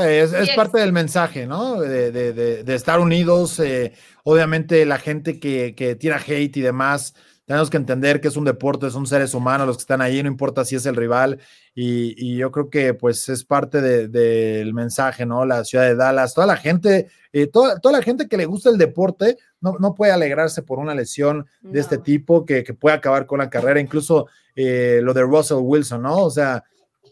Speaker 2: es, parte del mensaje, ¿no? De, estar unidos. Eh, obviamente la gente que, que, tira hate y demás, tenemos que entender que es un deporte, son seres humanos los que están ahí, no importa si es el rival, y, yo creo que pues es parte del mensaje, ¿no? La ciudad de Dallas, toda la gente, eh, toda, toda, la gente que le gusta el deporte, no, no puede alegrarse por una lesión de este tipo que, que, puede acabar con la carrera, incluso eh, lo de Russell Wilson, ¿no? O sea,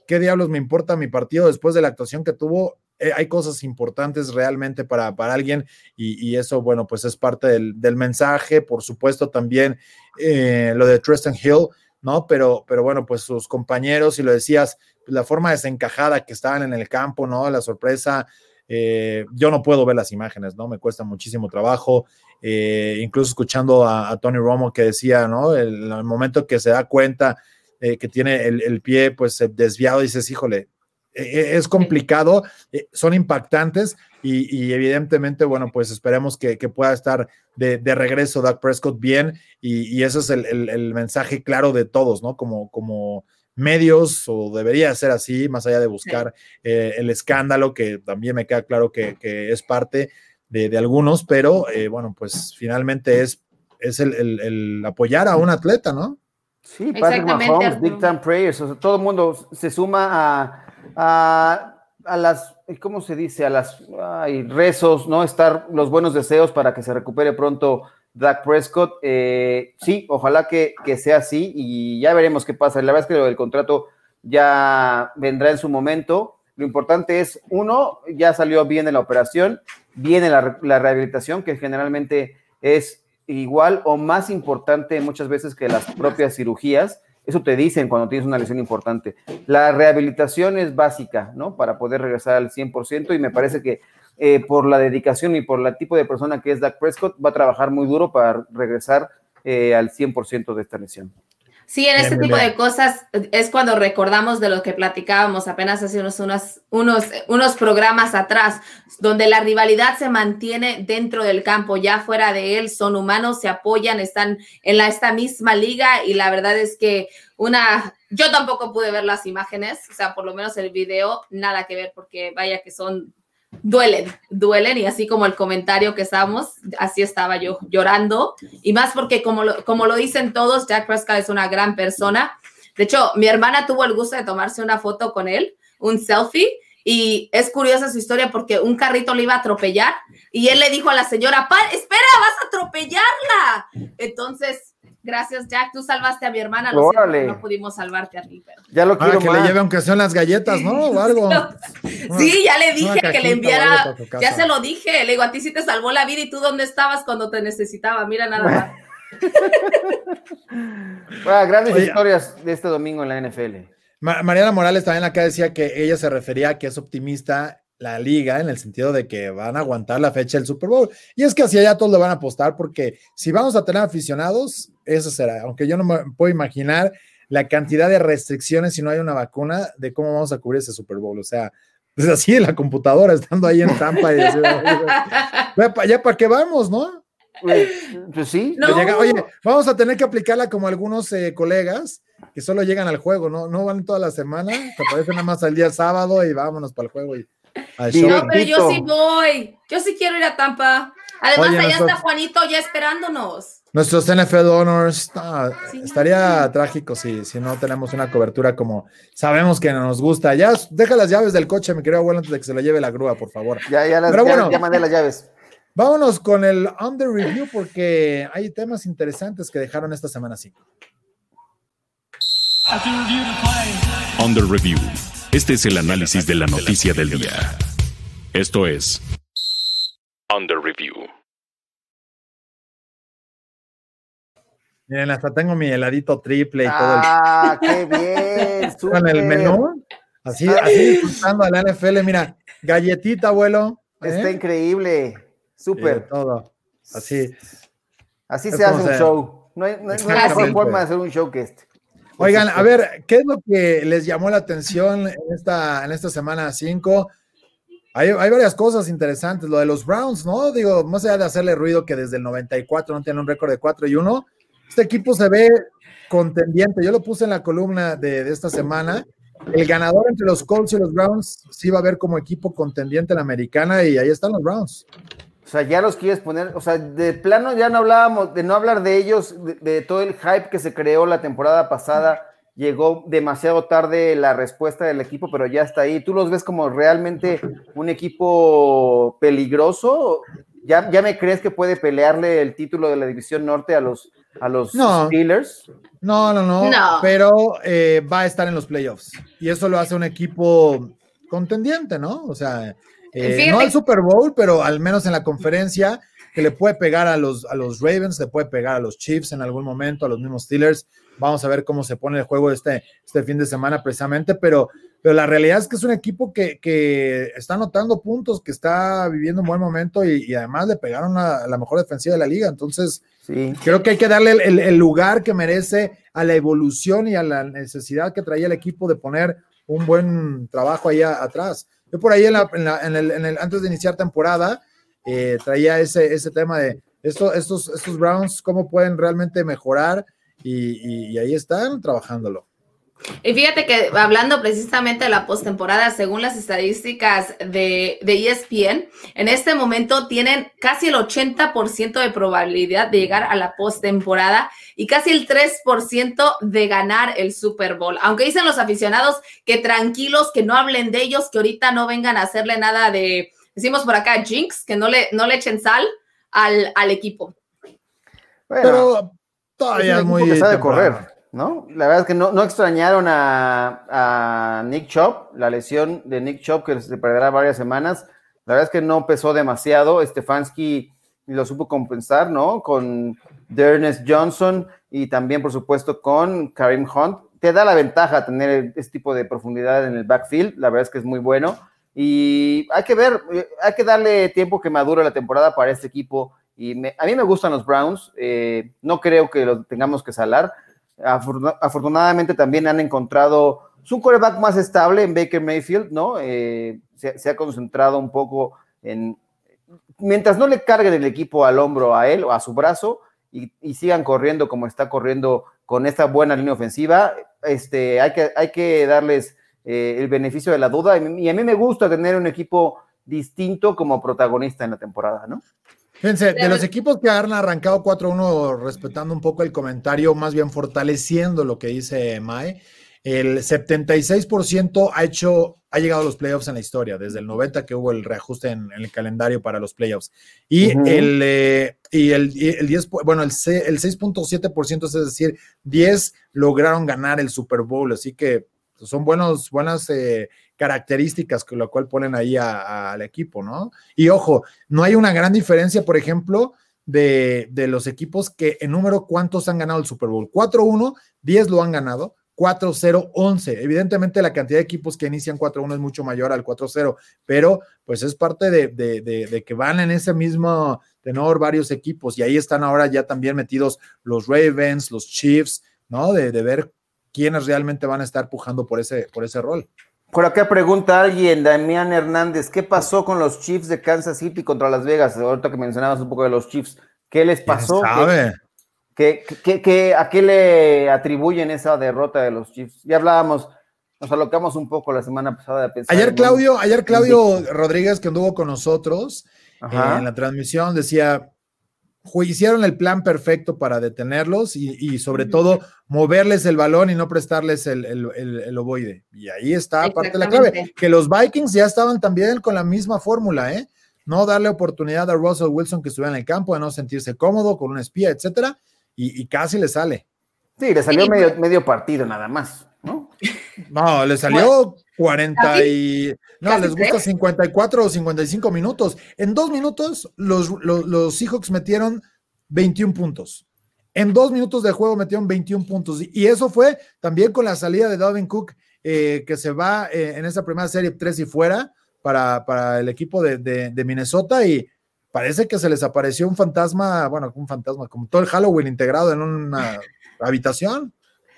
Speaker 2: ¿qué diablos me importa mi partido después de la actuación que tuvo? Eh, hay cosas importantes realmente para, para alguien y, eso, bueno, pues es parte del, del mensaje, por supuesto también lo de Tristan Hill, ¿no? Pero, pero bueno, pues sus compañeros, y lo decías, la forma desencajada que estaban en el campo, ¿no? La sorpresa, eh, yo no puedo ver las imágenes, ¿no? Me cuesta muchísimo trabajo, eh, incluso escuchando a, Tony Romo que decía, ¿no? El, el momento que se da cuenta eh, que tiene el, el, pie pues desviado, dices, híjole, es complicado, son impactantes y, evidentemente, bueno, pues esperemos que, pueda estar de, regreso Doug Prescott bien y, ese es el, mensaje claro de todos, ¿no? Como, como medios o debería ser así, más allá de buscar eh, el escándalo, que también me queda claro que, es parte de, algunos, pero eh, bueno, pues finalmente es, es el, apoyar a un atleta, ¿no?
Speaker 3: Sí, Patrick Mahomes, Big Time Prayers, todo el mundo se suma a a las, ¿cómo se dice? A las rezos, ¿no? Estar los buenos deseos para que se recupere pronto Dak Prescott. Eh, sí, ojalá que, sea así y ya veremos qué pasa. La verdad es que el contrato ya vendrá en su momento. Lo importante es, uno, ya salió bien en la operación, viene la rehabilitación, que generalmente es igual o más importante muchas veces que las propias cirugías. Eso te dicen cuando tienes una lesión importante. La rehabilitación es básica, ¿no? Para poder regresar al 100% y me parece que eh, por la dedicación y por el tipo de persona que es Dak Prescott, va a trabajar muy duro para regresar eh, al 100% de esta lesión.
Speaker 4: Sí, en este tipo de cosas es cuando recordamos de lo que platicábamos apenas hace unos, unos, unos, unos programas atrás, donde la rivalidad se mantiene dentro del campo, ya fuera de él, son humanos, se apoyan, están en la, esta misma liga y la verdad es que una, yo tampoco pude ver las imágenes, o sea, por lo menos el video, nada que ver, porque vaya que son duelen, duelen y así como el comentario que estamos, así estaba yo llorando y más porque como lo, como lo dicen todos, Jack Prescott es una gran persona. De hecho, mi hermana tuvo el gusto de tomarse una foto con él, un selfie, y es curiosa su historia porque un carrito le iba a atropellar y él le dijo a la señora, espera, vas a atropellarla. Entonces, Gracias, Jack. Tú salvaste a mi hermana. Lo no pudimos salvarte a ti. Pero...
Speaker 2: Ya lo quiero. que le lleve aunque sean las galletas, ¿no? O algo. [LAUGHS]
Speaker 4: sí, ya le dije que le enviara. Ya se lo dije. Le digo, a ti sí te salvó la vida y tú dónde estabas cuando te necesitaba. Mira nada más. [LAUGHS]
Speaker 3: bueno, grandes historias de este domingo en la NFL.
Speaker 2: Mariana Morales también acá decía que ella se refería a que es optimista la liga en el sentido de que van a aguantar la fecha del Super Bowl. Y es que así allá todos le van a apostar porque si vamos a tener aficionados, eso será. Aunque yo no me puedo imaginar la cantidad de restricciones si no hay una vacuna de cómo vamos a cubrir ese Super Bowl. O sea, pues así en la computadora, [LAUGHS] estando ahí en Tampa y [LAUGHS] ya para qué vamos, ¿no?
Speaker 3: Pues, sí.
Speaker 2: Oye, vamos a tener que aplicarla como algunos eh, colegas que solo llegan al juego, ¿no? No van toda la semana, te aparecen nada más al día sábado y vámonos para el juego. Y,
Speaker 4: no, pero yo sí voy. Yo sí quiero ir a Tampa. Además, allá está Juanito ya esperándonos.
Speaker 2: Nuestros NFL Honors, estaría trágico si, si no tenemos una cobertura como sabemos que nos gusta. Ya deja las llaves del coche, mi querido abuelo, antes de que se lo lleve la grúa, por favor.
Speaker 3: Ya, ya, las, Pero bueno, ya, mandé las llaves.
Speaker 2: Vámonos con el Under Review porque hay temas interesantes que dejaron esta semana 5.
Speaker 1: Under Review. Este es el análisis de la noticia del día. Esto es Under Review.
Speaker 2: Miren, hasta tengo mi heladito triple y todo.
Speaker 3: Ah, [LAUGHS] qué bien. [LAUGHS]
Speaker 2: Con el menú. Así, así disfrutando a la NFL. Mira, galletita, abuelo.
Speaker 3: ¿eh? Está increíble. Súper.
Speaker 2: todo. Así.
Speaker 3: Así se hace un show. No hay, no hay mejor forma de hacer un show que este.
Speaker 2: Oigan, a ver, ¿qué es lo que les llamó la atención en esta, en esta semana 5? Hay, hay, varias cosas interesantes. Lo de los Browns, ¿no? Digo, más allá de hacerle ruido que desde el 94 no tienen un récord de 4 y 1, este equipo se ve contendiente. Yo lo puse en la columna de, de, esta semana. El ganador entre los Colts y los Browns sí va a ver como equipo contendiente en la americana y ahí están los Browns.
Speaker 3: O sea, ya los quieres poner, o sea, de plano ya no hablábamos, de no hablar de ellos, de, todo el hype que se creó la temporada pasada, llegó demasiado tarde la respuesta del equipo, pero ya está ahí. ¿Tú los ves como realmente un equipo peligroso? ¿Ya, ya me crees que puede pelearle el título de la División Norte a los, a los
Speaker 2: no.
Speaker 3: Steelers?
Speaker 2: No, no, no, pero eh, va a estar en los playoffs y eso lo hace un equipo contendiente, ¿no? O sea, eh, no al Super Bowl, pero al menos en la conferencia, que le puede pegar a los, a los Ravens, le puede pegar a los Chiefs en algún momento, a los mismos Steelers. Vamos a ver cómo se pone el juego este, este fin de semana precisamente, pero, pero la realidad es que es un equipo que, que está anotando puntos, que está viviendo un buen momento y, además le pegaron a, la mejor defensiva de la liga. Entonces, sí. creo que hay que darle el, el, lugar que merece a la evolución y a la necesidad que traía el equipo de poner un buen trabajo ahí atrás. Yo por ahí en, el, antes de iniciar temporada eh, traía ese, ese tema de estos, estos, estos Browns, cómo pueden realmente mejorar y, ahí están trabajándolo.
Speaker 4: Y fíjate que hablando precisamente de la postemporada, según las estadísticas de, de, ESPN, en este momento tienen casi el 80% de probabilidad de llegar a la postemporada y casi el 3% de ganar el Super Bowl. Aunque dicen los aficionados que tranquilos, que no hablen de ellos, que ahorita no vengan a hacerle nada de, decimos por acá, jinx, que no le, no le echen sal al, al equipo.
Speaker 2: Pero todavía es muy...
Speaker 3: Que sabe correr, ¿no? La verdad es que no, no extrañaron a, a Nick Chop, la lesión de Nick Chop que se perderá varias semanas. La verdad es que no pesó demasiado. Stefanski lo supo compensar, ¿no? Con Ernest Johnson y también, por supuesto, con Karim Hunt. Te da la ventaja tener este tipo de profundidad en el backfield, la verdad es que es muy bueno. Y hay que ver, eh, hay que darle tiempo que madure la temporada para este equipo. Y a mí me gustan los Browns, eh, no creo que lo tengamos que salar. Afortunadamente también han encontrado su coreback más estable en Baker Mayfield, ¿no? Eh, se, ha concentrado un poco en, mientras no le carguen el equipo al hombro a él o a su brazo y, sigan corriendo como está corriendo con esta buena línea ofensiva, este, hay, que, hay que darles eh, el beneficio de la duda. Y, a mí me gusta tener un equipo distinto como protagonista en la temporada, ¿no?
Speaker 2: Fíjense, de los equipos que han arrancado 4-1, respetando un poco el comentario, más bien fortaleciendo lo que dice Mae, el 76% ha hecho, ha llegado a los playoffs en la historia, desde el 90 que hubo el reajuste en, el calendario para los playoffs. Y el, eh, y el, el 10, bueno, el, el 6.7%, es decir, 10 lograron ganar el Super Bowl, así que son buenos, buenas eh, características con lo cual ponen ahí al equipo, ¿no? Y ojo, no hay una gran diferencia, por ejemplo, de, de los equipos que en número cuántos han ganado el Super Bowl. 4-1, 10 lo han ganado, 4-0-11. Evidentemente la cantidad de equipos que inician 4-1 es mucho mayor al 4-0, pero pues es parte de, que van en ese mismo tenor varios equipos y ahí están ahora ya también metidos los Ravens, los Chiefs, ¿no? De, ver quiénes realmente van a estar pujando por ese, por ese rol.
Speaker 3: Por acá pregunta alguien, Damián Hernández, ¿qué pasó con los Chiefs de Kansas City contra Las Vegas? Ahorita que mencionabas un poco de los Chiefs, ¿qué les pasó?
Speaker 2: Sabe?
Speaker 3: ¿Qué, a qué le atribuyen esa derrota de los Chiefs? Ya hablábamos, nos alocamos un poco la semana pasada de
Speaker 2: pensar. Ayer Claudio, ayer Claudio Rodríguez, que anduvo con nosotros eh, en la transmisión, decía, hicieron el plan perfecto para detenerlos y, sobre todo moverles el balón y no prestarles el, el, ovoide. Y ahí está parte de la clave, que los Vikings ya estaban también con la misma fórmula, ¿eh? No darle oportunidad a Russell Wilson que estuviera en el campo, de no sentirse cómodo con un espía, etcétera y, casi le sale.
Speaker 3: Sí, le salió medio, medio partido nada más, ¿no?
Speaker 2: No, le salió 40 y... No, les gusta 54 o 55 minutos. En dos minutos los, los, Seahawks metieron 21 puntos. En dos minutos de juego metieron 21 puntos. Y eso fue también con la salida de Dalvin Cook, eh, que se va eh, en esa primera serie 3 y fuera para, para el equipo de, de Minnesota. Y parece que se les apareció un fantasma, bueno, un fantasma, como todo el Halloween integrado en una habitación.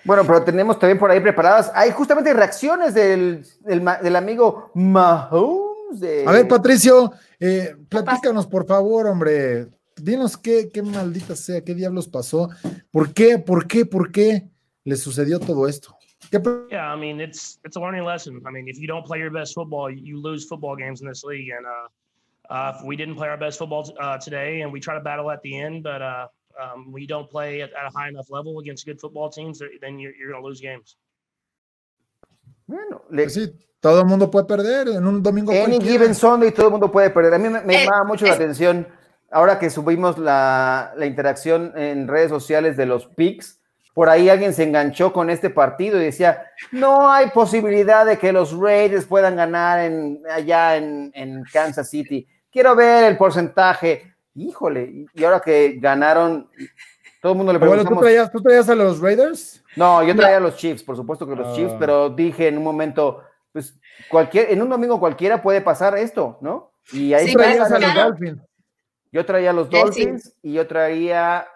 Speaker 3: Bueno, pero tenemos también por ahí preparadas, hay justamente reacciones del, del, amigo Mahomes.
Speaker 2: A ver, Patricio, eh, platícanos por favor, hombre. Dinos qué, qué maldita sea, qué diablos pasó. ¿Por qué, por qué, por qué le sucedió todo esto?
Speaker 6: ¿Qué yeah, I mean, it's it's a learning lesson. I mean, if you don't play your best football, you lose football games in this league, and uh, uh, we didn't play our best football uh, today, and we try to battle at the end, but um, we don't play at, at, a high enough level against good football teams, then you're, you're going to lose games.
Speaker 3: Bueno, le,
Speaker 2: pues sí, todo el mundo puede perder en un domingo.
Speaker 3: Any given Sunday, todo el mundo puede perder. A mí me, me eh, llama mucho eh, la atención ahora que subimos la, la, interacción en redes sociales de los picks. Por ahí alguien se enganchó con este partido y decía: No hay posibilidad de que los Raiders puedan ganar en, allá en, en Kansas City. Quiero ver el porcentaje. Híjole, y ahora que ganaron, todo el mundo le preguntamos.
Speaker 2: ¿tú, traías, ¿tú traías, a los Raiders?
Speaker 3: No, yo traía a los Chiefs, por supuesto que los Chiefs, ah. pero dije en un momento, pues cualquier, en un domingo cualquiera puede pasar esto, ¿no?
Speaker 2: Y ahí traías a los Dolphins.
Speaker 3: Yo traía a los Dolphins y yo traía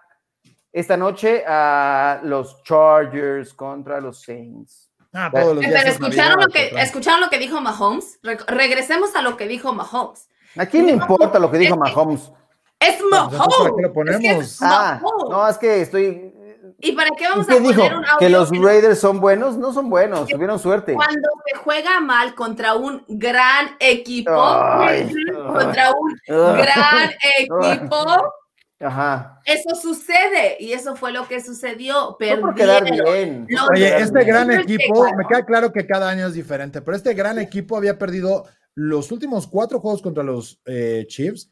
Speaker 3: esta noche a los Chargers contra los Saints.
Speaker 4: Ah, todos los días Pero escucharon, lo que, escucharon lo que dijo Mahomes. regresemos a lo que dijo Mahomes.
Speaker 3: ¿A quién le importa lo que dijo Mahomes?
Speaker 4: Es Mahomes. ¿Para qué
Speaker 2: lo ponemos?
Speaker 3: ah, no, es que estoy.
Speaker 4: ¿Y para qué vamos a poner
Speaker 3: dijo? un audio ¿Que los Raiders son buenos? No son buenos, tuvieron suerte.
Speaker 4: Cuando se juega mal contra un gran equipo, [LAUGHS] contra un gran [LAUGHS] equipo,
Speaker 3: Ajá.
Speaker 4: Eso sucede y eso fue lo que sucedió.
Speaker 3: Perdieron. quedar bien.
Speaker 2: Oye, este gran equipo, me queda claro que cada año es diferente, pero este gran equipo había perdido los últimos cuatro juegos contra los eh, Chiefs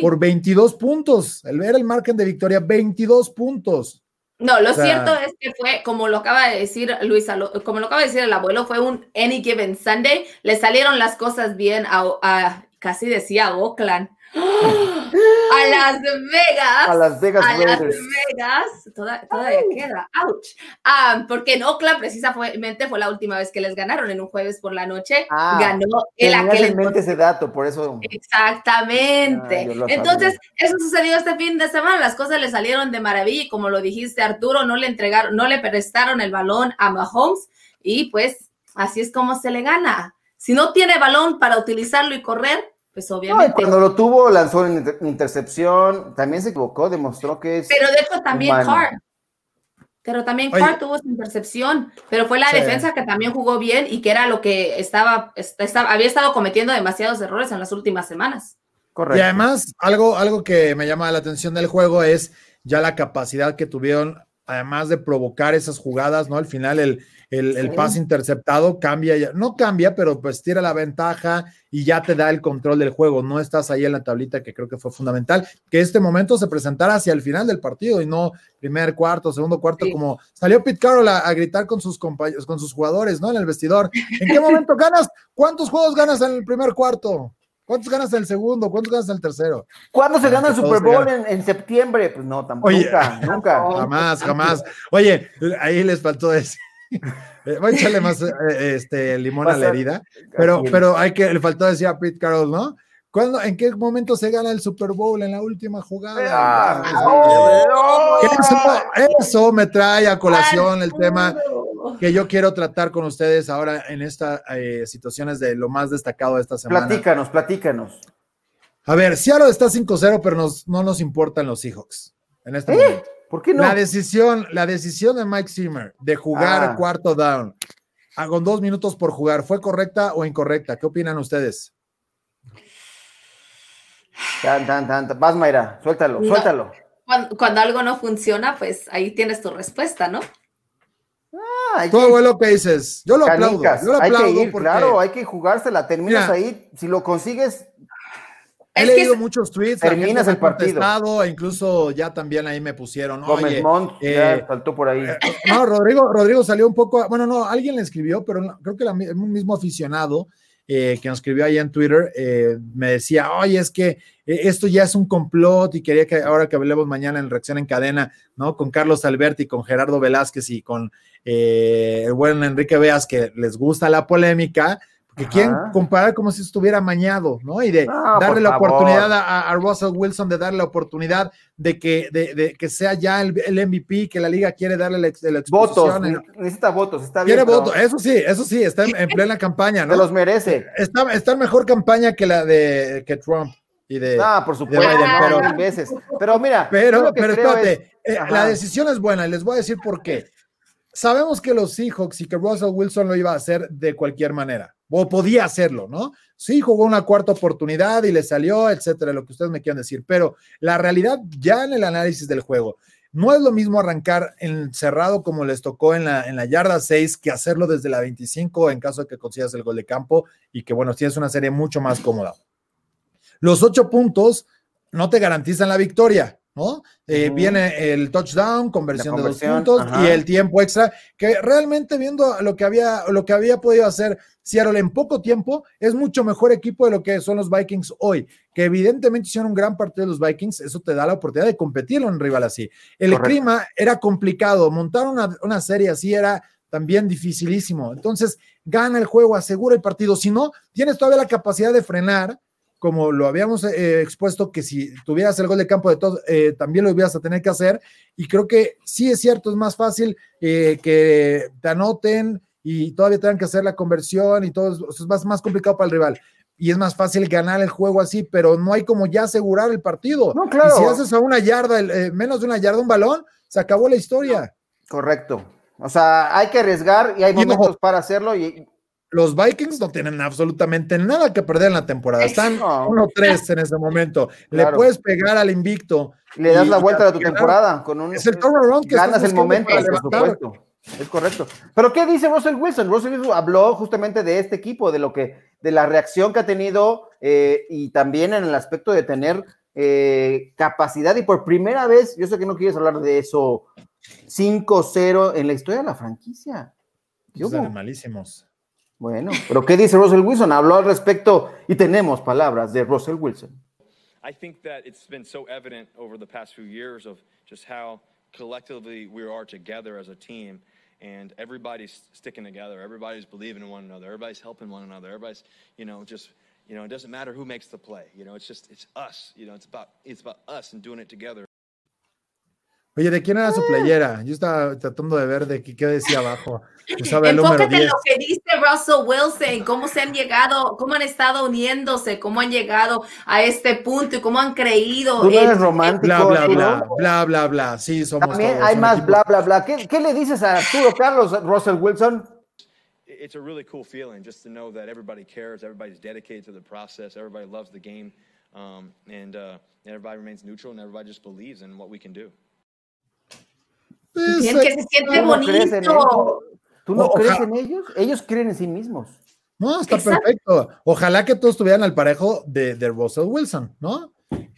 Speaker 2: por 22 puntos. El ver el margen de victoria, 22 puntos.
Speaker 4: No, lo cierto es que fue, como lo acaba de decir Luis, como lo acaba de decir el abuelo, fue un any given Sunday. Le salieron las cosas bien a, casi decía Oakland. [GASPS] A Las Vegas.
Speaker 3: A Las Vegas.
Speaker 4: A Las Vegas. todavía queda. Ouch. Ah, porque en Oakland precisamente fue la última vez que les ganaron en un jueves por la noche. Ah, ganó
Speaker 3: el aquel. en mente ese dato, por eso.
Speaker 4: Exactamente. Ah, Entonces, eso sucedió este fin de semana. Las cosas le salieron de maravilla y como lo dijiste, Arturo, no le entregaron, no le prestaron el balón a Mahomes y pues así es como se le gana. Si no tiene balón para utilizarlo y correr, pues obviamente.
Speaker 3: cuando lo tuvo, lanzó en intercepción, también se equivocó, demostró que es.
Speaker 4: Pero de hecho también Carr. Pero también Carr tuvo su intercepción, pero fue la defensa que también jugó bien y que era lo que estaba, estaba, había estado cometiendo demasiados errores en las últimas semanas.
Speaker 2: Correcto. Y además, algo, algo que me llama la atención del juego es ya la capacidad que tuvieron, además de provocar esas jugadas, ¿no? Al final el, el, pase interceptado cambia, no cambia, pero pues tira la ventaja y ya te da el control del juego. No estás ahí en la tablita que creo que fue fundamental, que este momento se presentara hacia el final del partido y no primer cuarto, segundo cuarto, como salió Pete Carroll a, gritar con sus compañeros, con sus jugadores, ¿no? En el vestidor. ¿En qué [LAUGHS] momento ganas? ¿Cuántos juegos ganas en el primer cuarto? ¿Cuántos ganas en el segugo? ¿Cuántos ganas en el tercero?
Speaker 3: ¿Cuándo se gana el Super Bowl en, septiembre? Pues no, tampoco. nunca, nunca. [LAUGHS]
Speaker 2: Jamás, jamás. Oye, ahí les faltó decir voy a echarle más eh, este, limón a la herida, pero, pero hay que, le faltó decir a Pete Carroll, ¿no? ¿Cuándo, ¿En qué momento se gana el Super Bowl? En la última jugada. Ah, eso, me trae a colación el tema que yo quiero tratar con ustedes ahora en estas eh, situaciones de lo más destacado de esta semana.
Speaker 3: Platícanos, platícanos.
Speaker 2: A ver, Seattle está 5-0, pero no nos importan los Seahawks en este momento.
Speaker 3: ¿Por qué no?
Speaker 2: La decisión, la decisión de Mike Zimmer de jugar ah. cuarto down con dos minutos por jugar, ¿fue correcta o incorrecta? ¿Qué opinan ustedes?
Speaker 3: Tan, tan, tan. Vas, Mayra, suéltalo, suéltalo.
Speaker 4: Cuando, algo no funciona, pues ahí tienes tu respuesta, ¿no?
Speaker 2: Ah, Tú, abuelo, ¿qué dices? Yo lo aplaudo. Yo lo
Speaker 3: hay que ir, claro, hay que jugársela. Terminas ahí. Si lo consigues,
Speaker 2: He leído muchos tweets,
Speaker 3: terminas el partido.
Speaker 2: E incluso ya también ahí me pusieron.
Speaker 3: Gómez Montt eh, saltó por ahí. Eh,
Speaker 2: no, Rodrigo, Rodrigo salió un poco, bueno, no, alguien le escribió, pero creo que el un mismo aficionado eh, que nos escribió ahí en Twitter me decía, oye, es que esto ya es un complot y quería que ahora que hablemos mañana en Reacción en Cadena, ¿no? Con Carlos Alberti, con Gerardo Velázquez y con el buen Enrique Veas, que les gusta la polémica, que quieren comparar como si estuviera mañado, ¿no? Y de darle la oportunidad a, Russell Wilson, de darle la oportunidad de que, de, que sea ya el, MVP, que la liga quiere darle la, la
Speaker 3: Votos, necesita votos, está bien. Quiere votos,
Speaker 2: eso sí, eso sí, está en, plena campaña, ¿no?
Speaker 3: Se los merece.
Speaker 2: Está, está en mejor campaña que la de que Trump. Y de,
Speaker 3: ah, por supuesto, pero, veces. pero mira,
Speaker 2: pero, pero espérate, eh, la decisión es buena y les voy a decir por qué. Sabemos que los Seahawks y que Russell Wilson lo iba a hacer de cualquier manera o podía hacerlo, ¿no? Sí, jugó una cuarta oportunidad y le salió, etcétera, lo que ustedes me quieran decir, pero la realidad ya en el análisis del juego, no es lo mismo arrancar encerrado como les tocó en la, en la yarda 6 que hacerlo desde la 25 en caso de que consigas el gol de campo y que, bueno, tienes una serie mucho más cómoda. Los ocho puntos no te garantizan la victoria, ¿no? Eh, viene el touchdown, conversión, de dos puntos y el tiempo extra, que realmente viendo lo que había, lo que había podido hacer Seattle en poco tiempo, es mucho mejor equipo de lo que son los Vikings hoy, que evidentemente hicieron un gran partido de los Vikings, eso te da la oportunidad de competir en un rival así. El clima era complicado, montar una, una serie así era también dificilísimo. Entonces, gana el juego, asegura el partido. Si no, tienes todavía la capacidad de frenar como lo habíamos eh, expuesto, que si tuvieras el gol de campo de todo, eh, también lo hubieras a tener que hacer. Y creo que sí es cierto, es más fácil eh, que te anoten y todavía tengan que hacer la conversión y todo, es más, más complicado para el rival. Y es más fácil ganar el juego así, pero no hay como ya asegurar el partido.
Speaker 3: No, claro.
Speaker 2: Y si haces a una yarda, menos de una yarda, un balón, se acabó la historia.
Speaker 3: Correcto. O sea, hay que arriesgar y hay momentos para hacerlo y
Speaker 2: los Vikings no tienen absolutamente nada que perder en la temporada. Están 1-3 en ese momento. Le puedes pegar al invicto.
Speaker 3: Le das la vuelta a tu temporada con un.
Speaker 2: Es el turnaround que
Speaker 3: ganas el momento, por supuesto. Es correcto. Pero ¿qué dice Russell Wilson? Russell Wilson habló justamente de este equipo, de lo que, de la reacción que ha tenido eh, y también en el aspecto de tener eh, capacidad y por primera vez, yo sé que no quieres hablar de eso, 5-0 en la historia de la franquicia.
Speaker 2: Están malísimos.
Speaker 3: Bueno, pero ¿qué dice Russell Wilson? Habló al respecto y tenemos palabras de Russell Wilson.
Speaker 7: I think that it's been so evident over the past few years of just how collectively we are together as a team and everybody's sticking together. Everybody's believing in one another. Everybody's helping one another. Everybody's you know just you know it doesn't matter who makes the play. You know it's just it's us. You know it's about it's about us and doing it together
Speaker 2: Oye, ¿de quién era su playera? Yo estaba tratando de ver de qué, qué decía abajo.
Speaker 4: Enfócate en lo que dice Russell Wilson, cómo se han llegado, cómo han estado uniéndose, cómo han llegado a este punto y cómo han creído.
Speaker 3: Tú no eres romántico.
Speaker 2: Bla, bla, bla, bla, bla, bla. Sí, somos
Speaker 3: También hay más bla, bla, bla. ¿Qué, ¿Qué, le dices a Arturo Carlos, Russell Wilson?
Speaker 7: It's a really cool feeling just to know that everybody cares, everybody's dedicated to the process, everybody loves the game, um, and, uh, and everybody remains neutral, and everybody just believes in what we can do.
Speaker 4: Pues, que se siente bonito.
Speaker 3: ¿Tú no crees en ellos? Ellos creen en sí mismos.
Speaker 2: No, está perfecto. Ojalá que todos estuvieran al parejo de, de Russell Wilson, ¿no?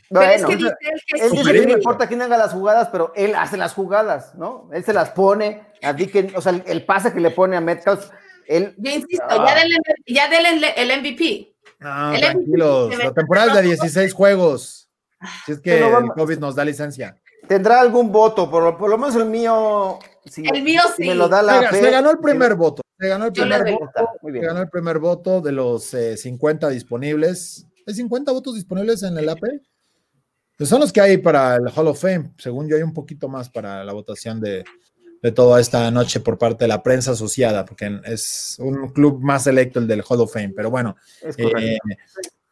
Speaker 3: Pero es que dice él que él no importa quién haga las jugadas, pero él hace las jugadas, ¿no? Él se las pone, así que, o sea, el, pase que le pone a Metcalf, él...
Speaker 4: Yo insisto, ya denle, ya denle el, MVP.
Speaker 2: No, tranquilos, la temporada es de 16 juegos. Si es que el COVID nos da licencia
Speaker 3: tendrá algún voto, por, por lo menos el mío.
Speaker 4: el mío sí.
Speaker 3: Me lo da la
Speaker 2: se, ganó el primer voto. Se ganó el primer voto. Se ganó el primer voto de los 50 eh, disponibles. ¿Hay 50 votos disponibles en el AP? Pues son los que hay para el Hall of Fame. Según yo, hay un poquito más para la votación de, de toda esta noche por parte de la prensa asociada, porque es un club más electo el del Hall of Fame. Pero bueno, eh,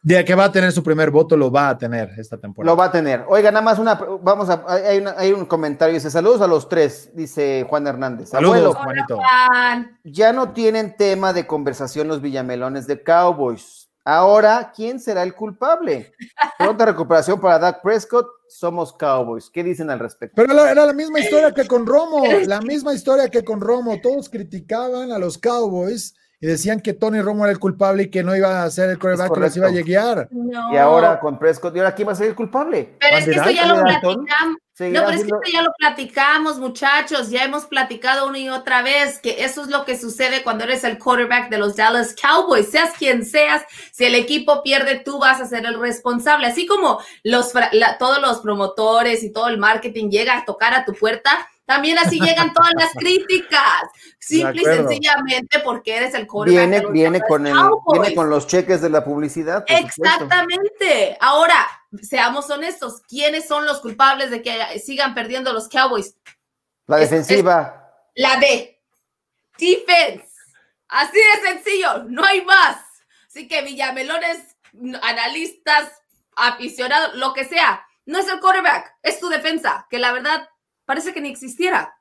Speaker 2: de que va a tener su primer voto, lo va a tener esta temporada.
Speaker 3: Lo va a tener. Oiga, nada más una, vamos a, hay, un comentario, dice, saludos a los tres, dice Juan Hernández.
Speaker 2: Saludos, Juanito.
Speaker 3: Ya no tienen tema de conversación los villamelones de Cowboys. Ahora, ¿quién será el culpable? [LAUGHS] Pronta recuperación para Dak Prescott, somos Cowboys. ¿Qué dicen al respecto?
Speaker 2: Pero era la misma historia que con Romo, [LAUGHS] la misma historia que con Romo. Todos criticaban a los Cowboys y decían que Tony Romo era el culpable y que no iba a ser el quarterback que los iba a llegar.
Speaker 3: Y ahora con Prescott, ¿y ahora quién va a ser el culpable?
Speaker 4: Pero es que esto ya lo platicamos. No, pero es que esto ya lo platicamos, muchachos. Ya hemos platicado una y otra vez que eso es lo que sucede cuando eres el quarterback de los Dallas Cowboys. Seas quien seas, si el equipo pierde, tú vas a ser el responsable. Así como los, todos los promotores y todo el marketing llega a tocar a tu puerta, también así llegan todas las críticas. Simple y sencillamente porque eres el
Speaker 3: quarterback. Viene, viene, con el, viene con los cheques de la publicidad.
Speaker 4: Exactamente. Ahora, seamos honestos, ¿quiénes son los culpables de que sigan perdiendo los Cowboys?
Speaker 3: La defensiva.
Speaker 4: la D. Defense. Así de sencillo, no hay más. Así que Villamelones, analistas, aficionados, lo que sea, no es el quarterback, es tu defensa, que la verdad parece que ni existiera.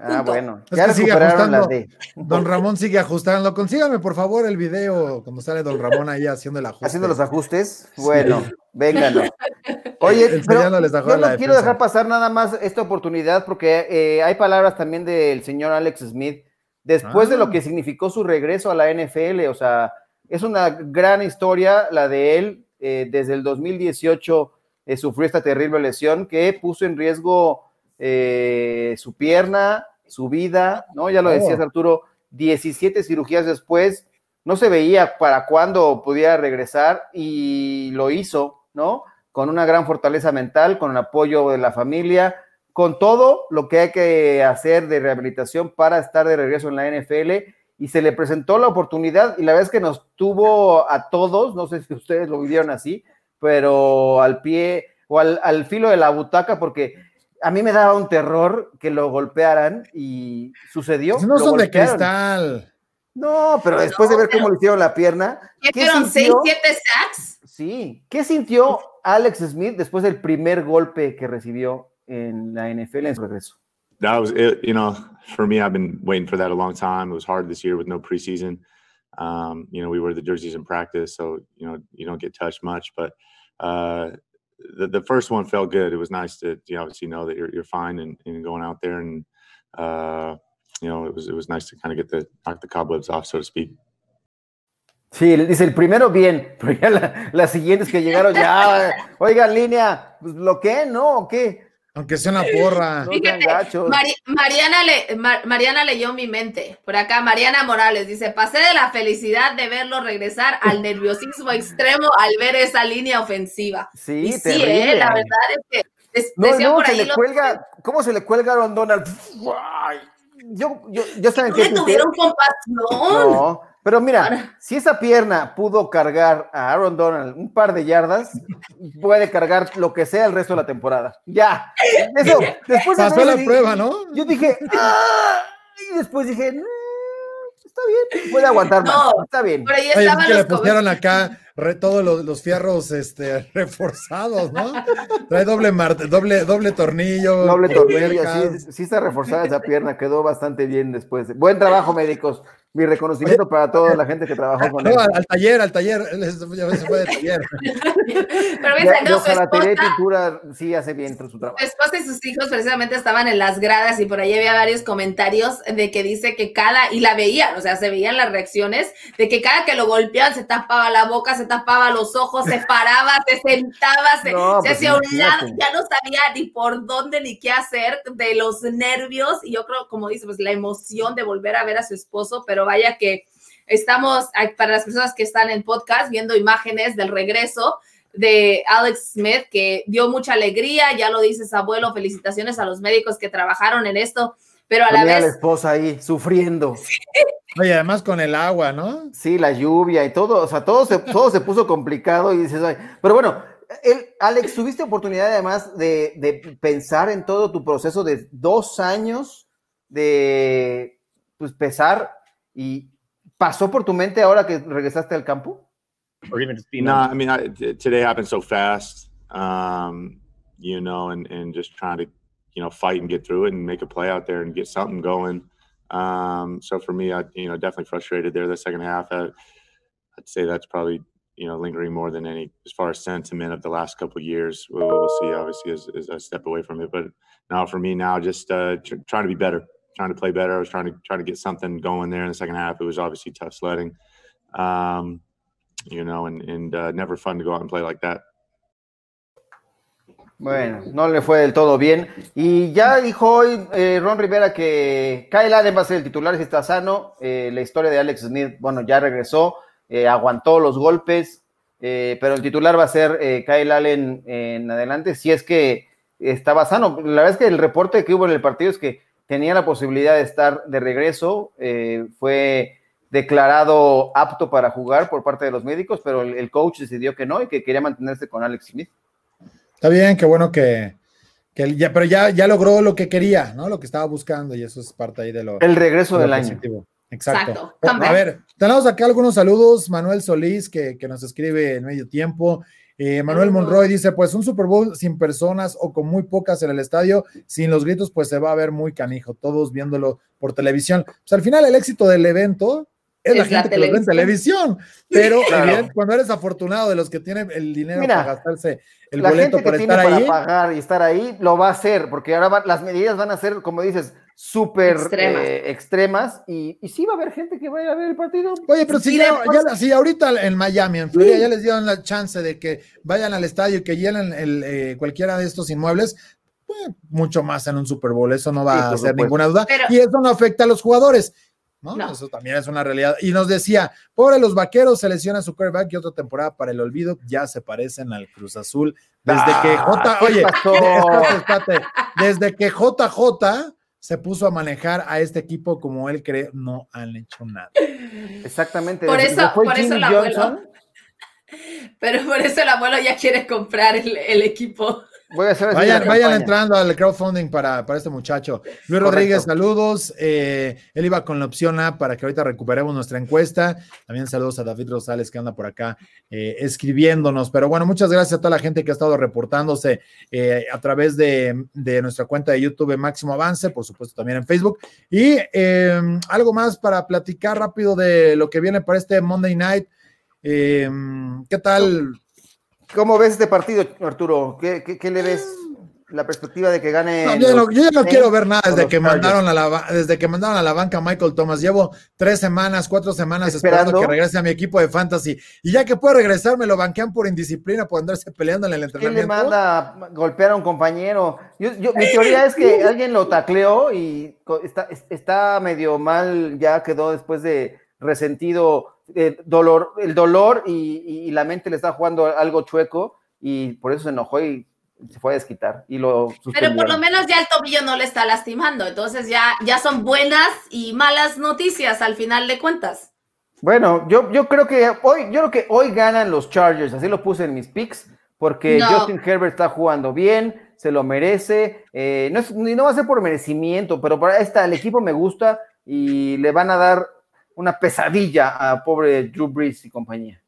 Speaker 3: Ah, bueno.
Speaker 2: Es
Speaker 3: Ya
Speaker 2: que sigue ajustando.
Speaker 3: D.
Speaker 2: Don Ramón sigue ajustando. Consígame, por favor, el video cuando sale Don Ramón ahí haciendo el ajuste.
Speaker 3: Haciendo los ajustes. Bueno, vénganlo. Oye, pero
Speaker 2: Enseñándoles a
Speaker 3: yo
Speaker 2: jugar
Speaker 3: no
Speaker 2: la
Speaker 3: quiero
Speaker 2: defensa.
Speaker 3: dejar pasar nada más esta oportunidad porque eh, hay palabras también del señor Alex Smith después de
Speaker 2: Ah.
Speaker 3: lo que significó su regreso a la NFL. O sea, es una gran historia la de él. eh, desde el 2018 eh, sufrió esta terrible lesión que puso en riesgo eh, su pierna, su vida, ¿no? Ya lo decías,
Speaker 2: Oh.
Speaker 3: Arturo, 17 cirugías después, no se veía para cuándo pudiera regresar y lo hizo, ¿no? Con una gran fortaleza mental, con el apoyo de la familia, con todo lo que hay que hacer de rehabilitación para estar de regreso en la NFL y se le presentó la oportunidad y la verdad es que nos tuvo a todos, no sé si ustedes lo vivieron así, pero al pie o al, al filo de la butaca porque a mí me daba un terror que lo golpearan y sucedió.
Speaker 2: No son de cristal.
Speaker 3: No, pero después de ver cómo le hicieron la pierna,
Speaker 4: ¿Qué
Speaker 3: ¿qué
Speaker 4: fueron? ¿Seis,
Speaker 3: sintió?
Speaker 4: siete sacks?
Speaker 3: Sí, ¿qué sintió Alex Smith después del primer golpe que recibió en la NFL en su regreso?
Speaker 8: that was it. You know, for me, I've been waiting for that a long time. It was hard this year with no preseason. Um, you know, we wear the jerseys in practice, so you know you don't get touched much. But uh, the the first one felt good. It was nice to you obviously know that you're you're fine and, and going out there and uh, you know it was it was nice to kind of get the knock the cobwebs off, so to speak.
Speaker 3: Sí, dice el primero bien, [LAUGHS] pero ya la- las siguientes que llegaron ya, oigan, línea, pues bloqueen, ¿no? ¿O qué?
Speaker 2: Aunque sea una porra. [LAUGHS]
Speaker 3: No
Speaker 4: Fíjate. Mari- Mariana, le- Ma- Mariana leyó mi mente. Por acá, Mariana Morales dice: Pasé de la felicidad de verlo regresar al [LAUGHS] nerviosismo extremo al ver esa línea ofensiva.
Speaker 3: Sí,
Speaker 4: y sí, eh, la verdad es que
Speaker 3: No,
Speaker 4: decía
Speaker 3: no,
Speaker 4: por
Speaker 3: se
Speaker 4: ahí
Speaker 3: le cuelga, ¿cómo se le cuelga a Aaron Donald? Yo, yo, yo saben
Speaker 4: no
Speaker 3: qué
Speaker 4: le
Speaker 3: tuiteé?
Speaker 4: tuvieron compasión.
Speaker 3: No, pero mira,
Speaker 4: Ahora-
Speaker 3: si esa pierna pudo cargar a Aaron Donald un par de yardas, puede cargar lo que sea el resto de la temporada. Ya. Eso, después de
Speaker 2: Pasó la prueba, ¿no?
Speaker 3: Yo dije, "Ah", y después dije, "Mm, está bien, puede aguantar más,
Speaker 4: No,
Speaker 3: está bien.
Speaker 4: Por ahí
Speaker 2: Oye, que le pusieron acá re- todos los, los fierros este, [LAUGHS] reforzados, ¿no? Trae doble, mar- doble, doble tornillo.
Speaker 3: Doble tornillo, sí, sí está reforzada esa pierna, quedó bastante bien después. Buen trabajo, médicos. Mi reconocimiento para toda la gente que trabajó con él.
Speaker 2: No, al, al taller, al taller. Él se fue de taller. [LAUGHS]
Speaker 4: Pero no, su
Speaker 3: pintura sí hace bien su trabajo.
Speaker 4: su esposa y sus hijos precisamente estaban en las gradas y por ahí había varios comentarios de que dice que cada, y la veían, o sea, se veían las reacciones, de que cada que lo golpeaban se tapaba la boca, se tapaba los ojos, se paraba, se sentaba, se,
Speaker 3: No,
Speaker 4: se
Speaker 3: pues
Speaker 4: hacía un lado, ya no sabía ni por dónde ni qué hacer de los nervios y yo creo, como dice, pues la emoción de volver a ver a su esposo, pero vaya que estamos, para las personas que están en podcast, viendo imágenes del regreso de Alex Smith, que dio mucha alegría, ya lo dices, abuelo, felicitaciones a los médicos que trabajaron en esto, pero a la
Speaker 3: Tenía a la
Speaker 4: vez,
Speaker 3: esposa ahí sufriendo.
Speaker 2: Oye, además con el agua, ¿no?
Speaker 3: Sí, la lluvia y todo, o sea, todo se, todo se puso complicado y dices, ay, pero bueno, él, Alex, tuviste oportunidad además de, de pensar en todo tu proceso de dos años de pues, pesar y pasó por tu mente ahora que regresaste al campo.
Speaker 9: or even just being
Speaker 8: No,
Speaker 9: on-
Speaker 8: I mean, I, t- today happened so fast, um, you know, and, and just trying to, you know, fight and get through it and make a play out there and get something going. Um, so for me, I, you know, definitely frustrated there the second half. I, I'd say that's probably, you know, lingering more than any as far as sentiment of the last couple of years. We'll, we'll see, obviously, as, as I step away from it. But now for me, now just uh, tr- trying to be better, trying to play better. I was trying to trying to get something going there in the second half. It was obviously tough sledding. Um, you know, and and uh, never fun to go out and play like that.
Speaker 3: Bueno, no le fue del todo bien. Y ya dijo hoy eh, Ron Rivera que Kyle Allen va a ser el titular si está sano. Eh, la historia de Alex Smith, bueno, ya regresó, eh, aguantó los golpes, eh, pero el titular va a ser eh, Kyle Allen en adelante si es que estaba sano. La verdad es que el reporte que hubo en el partido es que tenía la posibilidad de estar de regreso. eh, fue declarado apto para jugar por parte de los médicos, pero el, el coach decidió que no y que quería mantenerse con Alex Smith.
Speaker 2: Está bien, qué bueno que, que ya, pero ya, ya logró lo que quería, ¿no? Lo que estaba buscando y eso es parte ahí de lo,
Speaker 3: El regreso
Speaker 2: de
Speaker 3: del año.
Speaker 2: Exacto.
Speaker 4: Exacto.
Speaker 2: A ver, tenemos acá algunos saludos. Manuel Solís, que, que nos escribe en medio tiempo. Eh, Manuel Monroy dice, pues un Super Bowl sin personas o con muy pocas en el estadio, sin los gritos, pues se va a ver muy canijo, todos viéndolo por televisión. Pues al final el éxito del evento es, la gente que lo ve en televisión, pero [LAUGHS] cuando eres afortunado de los que tienen el dinero para gastarse el boleto para estar ahí.
Speaker 3: Para pagar y estar ahí, lo va a hacer, porque ahora las medidas van a ser, como dices, súper eh, extremas, y, y, sí va a haber gente que vaya a ver el partido.
Speaker 2: Oye, pero si, ya, ahorita en Miami, en Florida, ya les dieron la chance de que vayan al estadio y que llenen el, eh, cualquiera de estos inmuebles, pues, mucho más en un Super Bowl, eso no va a ser ninguna duda, y eso no afecta a los jugadores. ¿No? Eso también es una realidad. Y nos decía, pobre los vaqueros, se lesiona su quarterback y otra temporada para el olvido, ya se parecen al Cruz Azul. Desde que J, oye, desde que JJ se puso a manejar a este equipo como él cree, no han hecho nada.
Speaker 3: Exactamente.
Speaker 4: Por eso, por eso el abuelo, [LAUGHS] pero por eso el abuelo ya quiere comprar el equipo
Speaker 2: vayan, entrando al crowdfunding para, para este muchacho. Luis Rodríguez, saludos. Eh, él iba con la opción A para que ahorita recuperemos nuestra encuesta. También saludos a David Rosales que anda por acá eh, escribiéndonos. Pero bueno, muchas gracias a toda la gente que ha estado reportándose eh, a través de, de, nuestra cuenta de YouTube Máximo Avance, por supuesto también en Facebook. Y algo más para platicar rápido de lo que viene para este Monday Night. ¿Qué tal?
Speaker 3: ¿Cómo ves este partido, Arturo? ¿Qué, le ves? La perspectiva de que gane.
Speaker 2: yo, ya no quiero ver nada desde que, mandaron a la, desde que mandaron a la banca Michael Thomas. Llevo tres semanas, cuatro semanas esperando, que regrese a mi equipo de fantasy. Y ya que puede regresar, me lo banquean por indisciplina, por andarse peleando en el entrenamiento.
Speaker 3: ¿Quién le manda a golpear a un compañero? Yo, mi [LAUGHS] teoría es que alguien lo tacleó y está, está medio mal, ya quedó después de resentido eh, dolor, el dolor y, la mente le está jugando algo chueco y por eso se enojó y se fue a desquitar y lo
Speaker 4: Pero por lo menos ya el tobillo no le está lastimando, entonces ya, ya son buenas y malas noticias al final de cuentas.
Speaker 3: Bueno, yo, yo creo que hoy, yo creo que hoy ganan los Chargers, así lo puse en mis picks, porque Justin Herbert está jugando bien, se lo merece, eh, no, es, no va a ser por merecimiento, pero para esta, el equipo me gusta y le van a dar una pesadilla a pobre Drew Brees y compañía.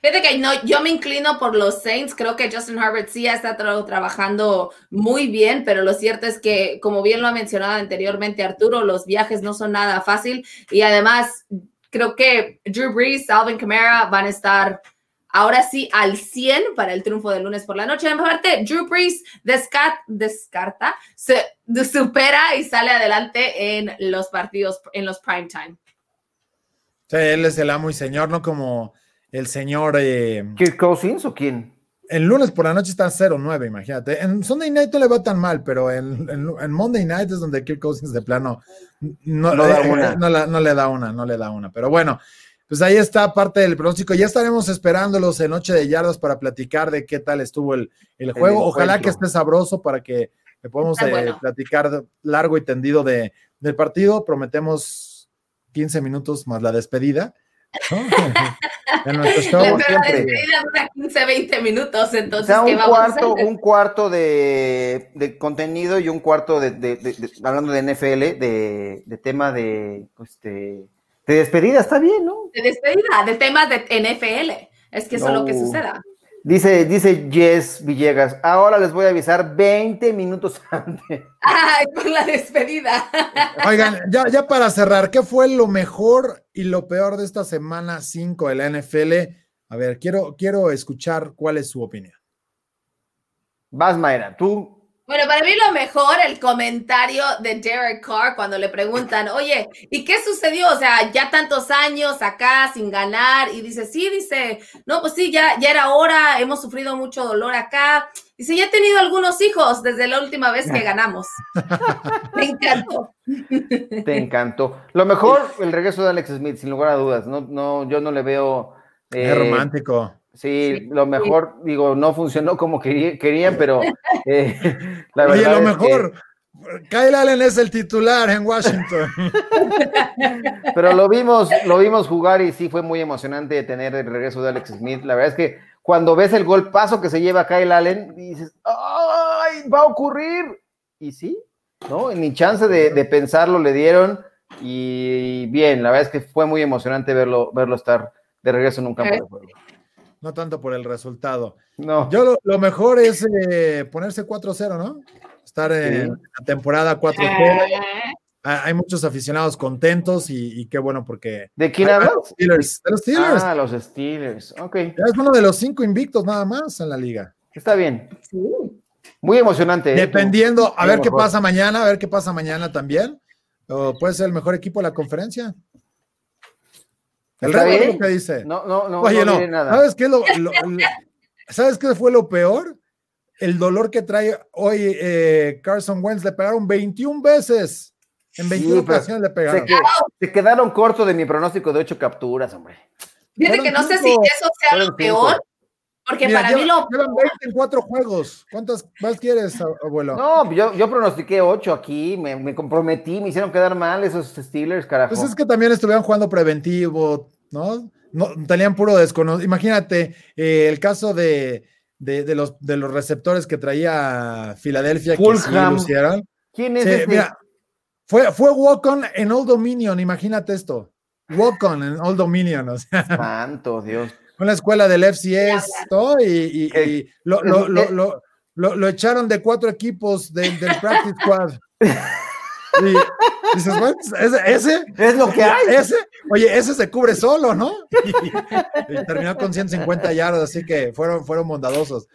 Speaker 4: Fíjate que no, yo me inclino por los Saints. Creo que Justin Herbert sí ha estado trabajando muy bien, pero lo cierto es que, como bien lo ha mencionado anteriormente Arturo, los viajes no son nada fácil. Y además, creo que Drew Brees, Alvin Kamara van a estar ahora sí al 100 para el triunfo del lunes por la noche. Aparte, Drew Brees descarta, supera y sale adelante en los partidos, en los prime time
Speaker 2: él es el amo y señor, no como el señor. Eh,
Speaker 3: ¿Kirk Cousins o quién?
Speaker 2: El lunes por la noche está 0-9, imagínate. En Sunday Night no le va tan mal, pero en, en, Monday Night es donde Kirk Cousins de plano no, no, da una. no, le da una, no le da una. Pero bueno, pues ahí está parte del pronóstico. Ya estaremos esperándolos en Noche de Yardas para platicar de qué tal estuvo el, el juego. Ojalá que esté sabroso para que podamos eh, platicar largo y tendido de, del partido. Prometemos 15 minutos más la despedida.
Speaker 4: en nuestro show, la despedida dura 15, 20 minutos, entonces.
Speaker 3: un, cuarto, un cuarto de, de, contenido y un cuarto de, de, hablando de NFL, de, tema de, pues, de, despedida, está bien, ¿no?
Speaker 4: De despedida, de temas de NFL. Es que eso es lo que suceda.
Speaker 3: Dice, dice Jess Villegas, ahora les voy a avisar 20 minutos [LAUGHS] antes.
Speaker 4: Ay, con la despedida.
Speaker 2: Oigan, ya, ya para cerrar, ¿qué fue lo mejor y lo peor de esta semana 5 de la NFL? A ver, quiero, quiero escuchar cuál es su opinión.
Speaker 3: Vas, Mayra, tú
Speaker 4: bueno, para mí lo mejor, el comentario de Derek Carr cuando le preguntan, oye, ¿y qué sucedió? O sea, ya tantos años acá sin ganar. Y dice, sí, dice, no, pues sí, ya, ya era hora, hemos sufrido mucho dolor acá. Dice, ya he tenido algunos hijos desde la última vez que [LAUGHS] ganamos. Me encantó.
Speaker 3: Te encantó. Lo mejor, el regreso de Alex Smith, sin lugar a dudas. No, no, yo no le veo.
Speaker 2: es romántico.
Speaker 3: Sí, lo mejor, digo, no funcionó como querían, pero [LAUGHS] eh, [LAUGHS]
Speaker 2: la verdad. Oye, lo mejor, Kyle Allen es el titular en Washington. [LAUGHS]
Speaker 3: pero lo vimos, lo vimos jugar y sí fue muy emocionante tener el regreso de Alex Smith. La verdad es que cuando ves el gol paso que se lleva Kyle Allen, dices, ¡ay! Va a ocurrir. Y sí, ¿no? Ni chance de, de pensarlo le dieron. Y bien, la verdad es que fue muy emocionante verlo, verlo estar de regreso en un campo de juego.
Speaker 2: No tanto por el resultado.
Speaker 3: No.
Speaker 2: Yo lo, lo mejor es eh, ponerse 4-0, ¿no? Estar en la temporada 4-0. Ah, Hay muchos aficionados contentos y, y qué bueno porque...
Speaker 3: ¿De quién
Speaker 2: Ah,
Speaker 3: hablas?
Speaker 2: los Steelers. De los Steelers.
Speaker 3: Ah, los Steelers. Ok,
Speaker 2: es uno de los cinco invictos nada más en la liga.
Speaker 3: está bien. Muy emocionante. ¿eh?
Speaker 2: Dependiendo, a ver qué
Speaker 3: mejor.
Speaker 2: pasa mañana, a ver qué pasa mañana también. O puede ser el mejor equipo de la conferencia. El
Speaker 3: ¿Está
Speaker 2: Rey lo que dice.
Speaker 3: No, no, no.
Speaker 2: Oye,
Speaker 3: no,
Speaker 2: no,
Speaker 3: diré nada.
Speaker 2: ¿sabes qué, lo- lo- [LAUGHS] lo- ¿sabes qué fue lo peor? El dolor que trae hoy eh, Carson Wentz. Le pegaron 21 veces. En 21
Speaker 3: Sí, pero
Speaker 2: ocasiones le
Speaker 3: Se,
Speaker 2: pegaron.
Speaker 3: que- se quedaron cortos de mi pronóstico de ocho capturas, hombre.
Speaker 4: Fíjate que no sé si eso sea lo peor, porque
Speaker 2: Mira,
Speaker 4: para mí lo
Speaker 2: llevan 20 en cuatro juegos. ¿Cuántas más quieres, abuelo?
Speaker 3: No, yo, yo pronostiqué ocho aquí, me, me comprometí, me hicieron quedar mal esos Steelers, carajo.
Speaker 2: Pues es que también estuvieron jugando preventivo, ¿no? No, tenían puro desconocido. Imagínate eh, el caso de, de, de los, de los receptores que traía Filadelfia, que sí
Speaker 3: Fulham.
Speaker 2: lucieron.
Speaker 3: ¿Quién es
Speaker 2: Sí,
Speaker 3: este?
Speaker 2: mira, fue, fue Walk-On en Old Dominion, imagínate esto. Walk-On en Old Dominion, o sea,
Speaker 3: Santo Dios.
Speaker 2: Una escuela del FCS, todo, y, y- lo, lo- [LAUGHS] lo- lo- lo- lo echaron de cuatro equipos del, del Practice Squad. [LAUGHS] Y dices, bueno, ese, ese
Speaker 3: Es lo que hay.
Speaker 2: ese, oye, ese se cubre solo, ¿no? Y, y terminó con 150 yardas, así que fueron, fueron bondadosos.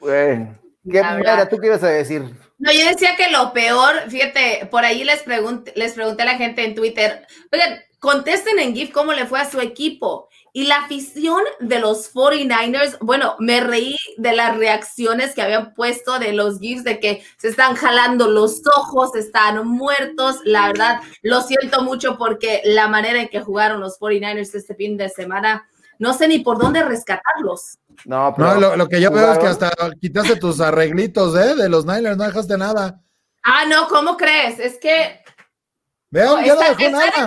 Speaker 3: Bueno, ¿qué
Speaker 4: verdad.
Speaker 3: tú qué ibas a decir?
Speaker 4: No, yo decía que lo peor, fíjate, por ahí les pregunté, les pregunté a la gente en Twitter, oigan, contesten en GIF cómo le fue a su equipo. Y la afición de los 49ers, bueno, me reí de las reacciones que habían puesto de los GIFs de que se están jalando los ojos, están muertos. La verdad, lo siento mucho porque la manera en que jugaron los 49ers este fin de semana, no sé ni por dónde rescatarlos.
Speaker 3: No, pero
Speaker 2: No, lo, lo que yo veo es que hasta quitaste tus arreglitos, ¿eh? De los Niners, no dejaste nada.
Speaker 4: Ah, no, ¿cómo crees? Es que
Speaker 2: Vean, ya no dejó nada.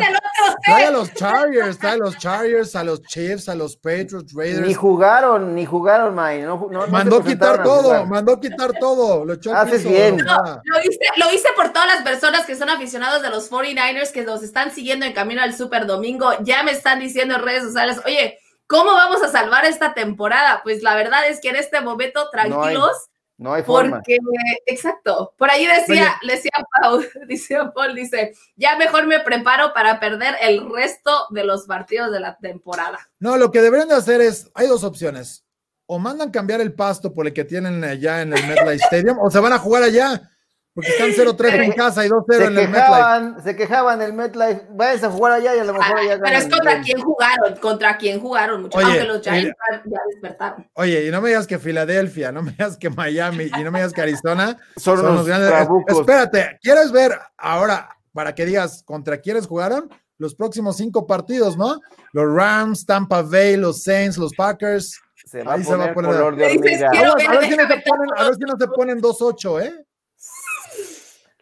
Speaker 2: Trae a los Chargers, trae a los Chargers, a los Chiefs, a los Patriots,
Speaker 3: Ni
Speaker 2: Raiders.
Speaker 3: jugaron, ni jugaron, May. No, no- no
Speaker 2: Mandó quitar todo, mandó quitar todo. Lo
Speaker 3: Haces
Speaker 2: piso,
Speaker 3: bien.
Speaker 2: o sea,
Speaker 4: Lo hice, lo hice por todas las personas que son aficionados de los 49ers que nos están siguiendo en camino al Super Domingo. Ya me están diciendo en redes sociales, oye, ¿cómo vamos a salvar esta temporada? Pues la verdad es que en este momento tranquilos,
Speaker 3: No hay forma.
Speaker 4: porque, exacto, por ahí decía, decía Paul, [LAUGHS] decía Paul, dice, ya mejor me preparo para perder el resto de los partidos de la temporada.
Speaker 2: No, lo que deberían de hacer es, hay dos opciones. O mandan cambiar el pasto por el que tienen allá en el [LAUGHS] MetLife Stadium, o se van a jugar allá, porque están 0-3 en casa y 2-0
Speaker 3: Se
Speaker 2: en el MetLife.
Speaker 3: quejaban, se quejaban el MetLife. Váyanse a jugar allá y a lo mejor allá
Speaker 4: Ah, Pero es contra quién jugaron, contra quién jugaron, muchachos,
Speaker 2: Oye,
Speaker 4: aunque los Giants
Speaker 2: mira.
Speaker 4: ya despertaron.
Speaker 2: Oye, y no me digas que Filadelfia, no me digas que Miami y no me digas que Arizona [LAUGHS]
Speaker 3: Son unos
Speaker 2: grandes.
Speaker 3: trabucos.
Speaker 2: Espérate, ¿quieres ver ahora para que digas contra quiénes jugaron? Los próximos cinco partidos, ¿no? Los Rams, Tampa Bay, los Saints, los Packers.
Speaker 3: Se va,
Speaker 2: Ahí
Speaker 3: a
Speaker 2: se va a
Speaker 3: poner
Speaker 2: poner-
Speaker 3: color de
Speaker 4: Dices,
Speaker 2: a, ver si no se ponen, a ver si no se ponen 2-8, ¿eh?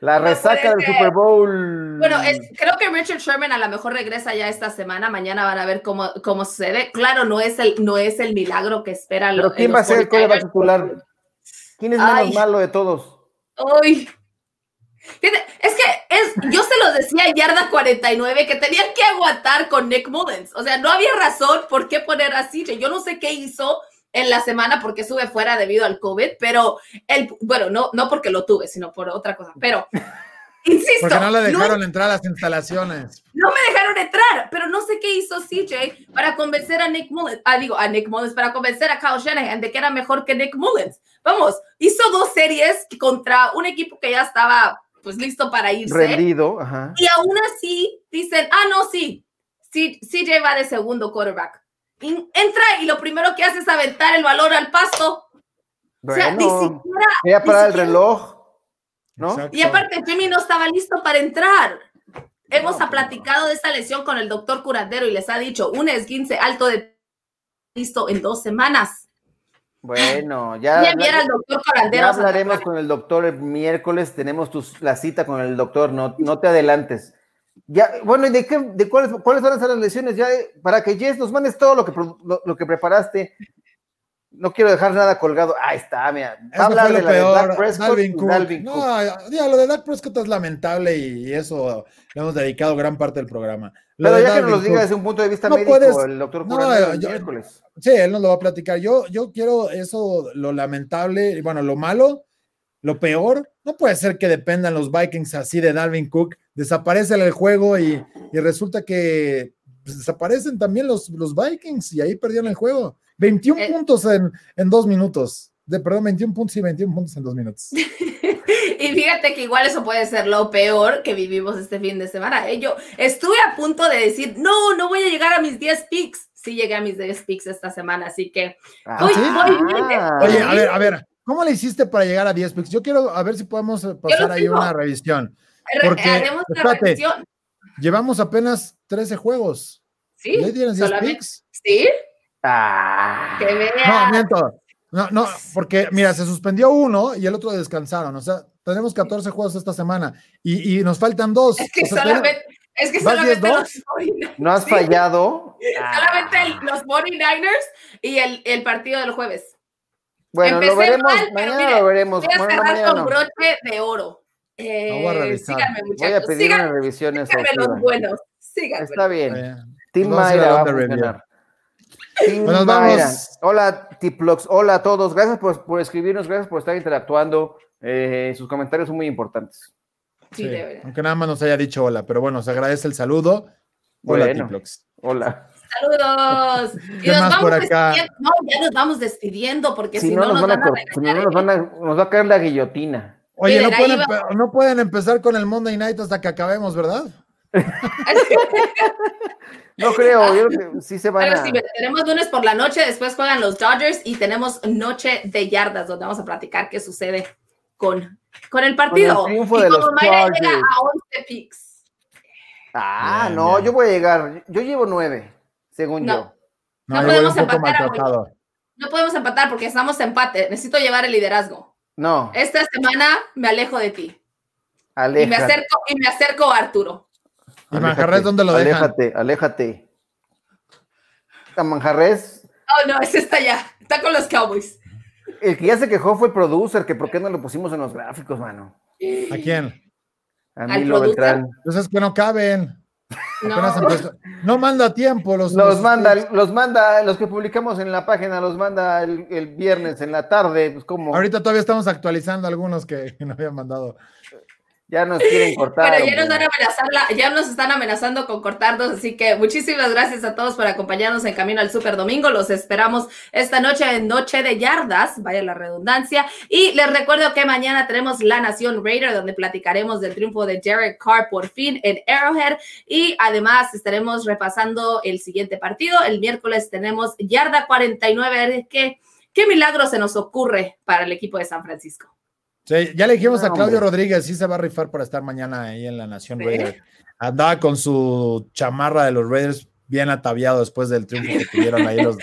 Speaker 3: La
Speaker 4: No
Speaker 3: resaca del. Super Bowl.
Speaker 4: Bueno, es- creo que Richard Sherman a lo mejor regresa ya esta semana. Mañana van a ver cómo, cómo sucede. Claro, no es el, no es el milagro que esperan
Speaker 3: Pero
Speaker 4: los.
Speaker 3: ¿quién va a ser el coreback titular? ¿Quién es menos
Speaker 4: Ay.
Speaker 3: malo de todos?
Speaker 4: Ay. Es que es, yo se los decía en yarda 49 que tenían que aguantar con Nick Mullins. O sea, no había razón por qué poner a CJ. Yo no sé qué hizo en la semana porque sube fuera debido al COVID, pero el, bueno, no, no porque lo tuve, sino por otra cosa. Pero, [LAUGHS] insisto,
Speaker 2: Porque no le
Speaker 4: no-
Speaker 2: dejaron entrar a las instalaciones.
Speaker 4: no me dejaron entrar, pero no sé qué hizo CJ para convencer a Nick Mullins, ah, digo, a Nick Mullins, para convencer a Kyle Shanahan de que era mejor que Nick Mullins. Vamos, hizo dos series contra un equipo que ya estaba pues listo para irse.
Speaker 3: Rendido, ajá.
Speaker 4: Y aún así dicen, ah, no, sí, sí, CJ va de segundo quarterback. Entra y lo primero que hace es aventar el balón al pasto. O sea, ni
Speaker 3: Bueno,
Speaker 4: siquiera.
Speaker 3: parar el reloj, ¿no?
Speaker 2: Exacto.
Speaker 4: y aparte, Jimmy no estaba listo para entrar. Hemos platicado de esta lesión con el doctor curandero y les ha dicho un esguince alto de listo en dos semanas.
Speaker 3: Bueno, ya,
Speaker 4: Ya viera al doctor
Speaker 3: ya hablaremos con el doctor el miércoles. Tenemos la cita con el doctor, no, no te adelantes. Ya, bueno, ¿y de, qué, de cuáles, cuáles van a ser las lesiones? Ya, eh, para que Jess nos mandes todo lo que, lo, lo que preparaste. no quiero dejar nada colgado. Ahí está, mira.
Speaker 2: Eso
Speaker 3: Habla
Speaker 2: fue
Speaker 3: de la de
Speaker 2: peor.
Speaker 3: Dak Prescott
Speaker 2: Dalvin Cook.
Speaker 3: Dalvin
Speaker 2: no,
Speaker 3: Cook.
Speaker 2: ya, lo de Dak Prescott es lamentable y, eso le hemos dedicado gran parte del programa. Lo
Speaker 3: Pero
Speaker 2: de
Speaker 3: ya que nos
Speaker 2: Dalvin
Speaker 3: lo diga desde un punto de vista
Speaker 2: No
Speaker 3: médico,
Speaker 2: puedes-
Speaker 3: el doctor
Speaker 2: no, yo-
Speaker 3: miércoles.
Speaker 2: Sí, él nos lo va a platicar. Yo, yo quiero eso, lo lamentable, bueno, lo malo, lo peor. No puede ser que dependan los Vikings así de Dalvin Cook. Desaparece el juego y, y resulta que pues, desaparecen también los, los Vikings y ahí perdieron el juego. 21
Speaker 4: Eh.
Speaker 2: puntos en, en dos minutos. De, perdón, 21 puntos y 21 puntos en dos minutos. [LAUGHS]
Speaker 4: Y fíjate que igual eso puede ser lo peor que vivimos este fin de semana. ¿eh? Yo estuve a punto de decir, no, no voy a llegar a mis 10 picks. Sí llegué a mis 10 picks esta semana, así que
Speaker 3: Ah,
Speaker 2: ¿sí?
Speaker 4: voy ¿eh?
Speaker 2: Oye, a ver, a ver, ¿cómo le hiciste para llegar a 10 picks? Yo quiero a ver si podemos eh, pasar ahí una revisión.
Speaker 4: re-
Speaker 2: Porque,
Speaker 4: haremos una
Speaker 2: espérate.
Speaker 4: revisión.
Speaker 2: Llevamos apenas 13 juegos.
Speaker 4: Sí,
Speaker 2: ¿Y ahí tienes 10
Speaker 4: solamente.
Speaker 2: picks?
Speaker 4: Sí,
Speaker 3: ah.
Speaker 4: que vean.
Speaker 2: No, miento. No, no, porque mira, se suspendió uno y el otro descansaron. O sea, tenemos 14 juegos esta semana y, y nos faltan dos.
Speaker 4: Es que
Speaker 2: O sea,
Speaker 4: solamente, es que
Speaker 2: ¿Vas
Speaker 4: solamente
Speaker 2: 10-2?
Speaker 4: los 49ers.
Speaker 3: ¿No has
Speaker 4: Sí,
Speaker 3: fallado? [LAUGHS]
Speaker 4: Solamente
Speaker 3: Ah.
Speaker 4: el- los 49ers y el, el partido del jueves.
Speaker 3: Bueno,
Speaker 4: Empecé
Speaker 3: lo veremos.
Speaker 4: mal,
Speaker 3: mañana
Speaker 4: mire,
Speaker 3: lo veremos.
Speaker 4: Voy a
Speaker 3: Bueno, no,
Speaker 4: cerrar
Speaker 3: mañana
Speaker 4: con
Speaker 3: no.
Speaker 4: broche de oro. Eh,
Speaker 2: Lo voy a revisar.
Speaker 4: síganme,
Speaker 3: Voy a pedir
Speaker 4: Síganme,
Speaker 3: una revisión
Speaker 4: síganme los buenos. Síganme.
Speaker 3: Está bien.
Speaker 2: eh,
Speaker 3: Team Mayra va a funcionar. Team
Speaker 2: nos vamos.
Speaker 3: Hola, Tiplox. Hola a todos. Gracias por, por escribirnos, gracias por estar interactuando. Eh, sus comentarios son muy importantes.
Speaker 4: Sí,
Speaker 2: sí,
Speaker 4: de verdad.
Speaker 2: aunque nada más nos haya dicho hola, pero bueno, se agradece el saludo. Hola,
Speaker 3: Bueno.
Speaker 2: Tiplox.
Speaker 3: Hola.
Speaker 4: Saludos. Y
Speaker 2: ¿Qué
Speaker 4: nos vamos
Speaker 2: por acá?
Speaker 4: despidiendo. No, ya nos vamos despidiendo porque
Speaker 3: Si,
Speaker 4: si,
Speaker 3: no, nos van a,
Speaker 4: van a
Speaker 3: si no, nos, van a, nos va a caer la guillotina.
Speaker 2: Oye, no pueden, no empezar con el Monday Night hasta que acabemos, ¿verdad? [LAUGHS]
Speaker 3: No creo, yo creo que sí se van
Speaker 4: Pero
Speaker 3: a.
Speaker 4: sí, tenemos lunes por la noche, después juegan los Dodgers y tenemos noche de yardas donde vamos a platicar qué sucede con, con el partido.
Speaker 3: Con el triunfo
Speaker 4: y
Speaker 3: de
Speaker 4: como Mayra llega a 11 picks.
Speaker 3: Ah,
Speaker 2: Bien,
Speaker 3: no,
Speaker 2: bien.
Speaker 3: yo voy a llegar. Yo llevo nueve, según
Speaker 4: No.
Speaker 3: yo.
Speaker 4: No podemos empatar,
Speaker 2: maltratado.
Speaker 4: No podemos empatar porque estamos en empate. Necesito llevar el liderazgo.
Speaker 3: No,
Speaker 4: Esta semana me alejo de ti
Speaker 3: aleja.
Speaker 4: y me acerco y me acerco a Arturo.
Speaker 2: ¿Y Manjarres dónde lo dejan?
Speaker 3: Aléjate, aléjate. A Manjarres,
Speaker 4: Oh, no, ese está ya. Está con los Cowboys.
Speaker 3: el que ya se quejó fue el producer, que por qué no lo pusimos en los gráficos, mano.
Speaker 2: ¿A quién?
Speaker 3: A
Speaker 4: ¿Al
Speaker 3: Milo
Speaker 4: producer?
Speaker 3: Beltrán.
Speaker 2: Pues es que no caben.
Speaker 4: No.
Speaker 2: No manda tiempo los.
Speaker 3: Los
Speaker 2: los-
Speaker 3: manda, los manda, los que publicamos en la página, los manda el, el viernes en la tarde, pues como
Speaker 2: Ahorita todavía estamos actualizando algunos que [LAUGHS] no habían mandado.
Speaker 3: Ya nos quieren [LAUGHS] cortar.
Speaker 4: Pero ya nos, van a amenazar la- ya nos están amenazando con cortarnos, así que muchísimas gracias a todos por acompañarnos en Camino al Super Domingo. Los esperamos esta noche en Noche de Yardas, vaya la redundancia. Y les recuerdo que mañana tenemos La Nación Raider, donde platicaremos del triunfo de Derek Carr por fin en Arrowhead. Y además estaremos repasando el siguiente partido. El miércoles tenemos Yarda 49. A ver ¿Qué, qué milagro se nos ocurre para el equipo de San Francisco?
Speaker 2: Sí, ya le dijimos a
Speaker 3: No,
Speaker 2: Claudio
Speaker 3: hombre.
Speaker 2: Rodríguez, sí se va a rifar para estar mañana ahí en la Nación
Speaker 4: ¿Sí?
Speaker 2: Raider. Andaba con su chamarra de los Raiders bien ataviado después del triunfo que tuvieron ahí los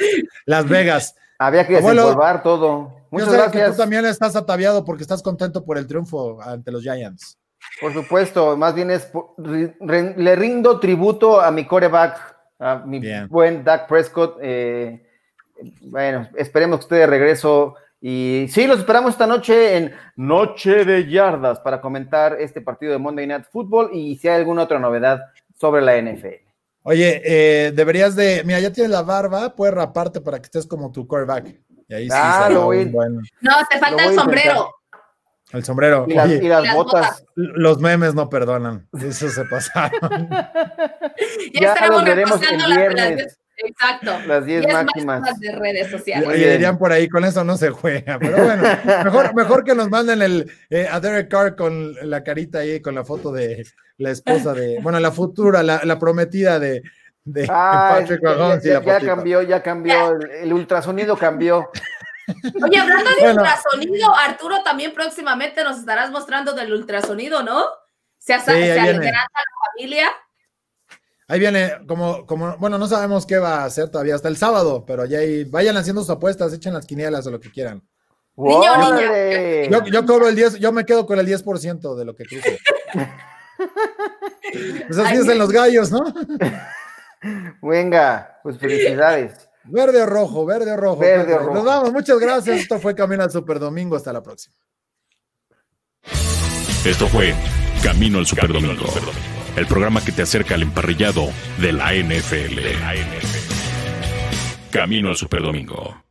Speaker 2: Las Vegas.
Speaker 3: Había que
Speaker 2: Abuelo,
Speaker 3: todo.
Speaker 2: Yo
Speaker 3: Muchas
Speaker 2: sé que
Speaker 3: gracias.
Speaker 2: tú también estás ataviado porque estás contento por el triunfo ante los Giants.
Speaker 3: Por supuesto, más bien es le rindo tributo a mi coreback, a mi
Speaker 2: Bien.
Speaker 3: buen Dak Prescott. eh, bueno, esperemos que esté de regreso. Y sí, los esperamos esta noche en Noche de Yardas para comentar este partido de Monday Night Football y si hay alguna otra novedad sobre la NFL.
Speaker 2: Oye, eh, deberías de, mira, ya tienes la barba, puedes raparte para que estés como tu quarterback. Y ahí sí
Speaker 3: Ah, lo voy a-
Speaker 2: un buen-
Speaker 4: No, te falta
Speaker 3: Lo
Speaker 4: el sombrero.
Speaker 2: el sombrero.
Speaker 3: Y las,
Speaker 2: Oye,
Speaker 3: y las
Speaker 4: las
Speaker 3: botas.
Speaker 2: los memes no perdonan. Eso se pasaron. [LAUGHS]
Speaker 4: Ya,
Speaker 3: Ya
Speaker 4: estaremos
Speaker 3: los veremos
Speaker 4: repasando
Speaker 3: el
Speaker 4: las-
Speaker 3: viernes.
Speaker 4: las- Exacto.
Speaker 3: Las 10
Speaker 4: 10
Speaker 3: máximas.
Speaker 4: máximas de redes sociales.
Speaker 2: Oye, dirían por ahí, con eso no se juega. [LAUGHS] Pero bueno, mejor, mejor que nos manden el, eh, a Derek Carr con la carita ahí, con la foto de la esposa de, [LAUGHS] bueno, la futura, la, la prometida de, de
Speaker 3: Ah,
Speaker 2: Patrick
Speaker 3: ya,
Speaker 2: Mahomes y
Speaker 3: ya- ya
Speaker 2: fotito.
Speaker 3: cambió, ya cambió. El, el ultrasonido cambió.
Speaker 4: Oye, hablando de
Speaker 2: Bueno.
Speaker 4: ultrasonido, Arturo, también próximamente nos estarás mostrando del ultrasonido, ¿no? Se,
Speaker 2: Sí,
Speaker 4: se la familia.
Speaker 2: Ahí viene, como, como, bueno, no sabemos qué va a hacer todavía hasta el sábado, pero ya ahí, vayan haciendo sus apuestas, echen las quinielas o lo que quieran.
Speaker 4: Niño o niña.
Speaker 3: ¡Órale!
Speaker 2: Yo, yo cobro el 10, yo me quedo con el 10% de lo que cruce. [LAUGHS] Pues así
Speaker 4: Ay,
Speaker 2: es en los gallos, ¿no?
Speaker 3: Venga, pues felicidades.
Speaker 2: Verde o rojo, verde o rojo.
Speaker 3: Verde o
Speaker 2: Nos
Speaker 3: rojo.
Speaker 2: vamos, muchas gracias. Esto fue Camino al Super Domingo. Hasta la próxima.
Speaker 1: Esto fue Camino al Superdomingo, el programa que te acerca al emparrillado de la NFL. Camino al Superdomingo.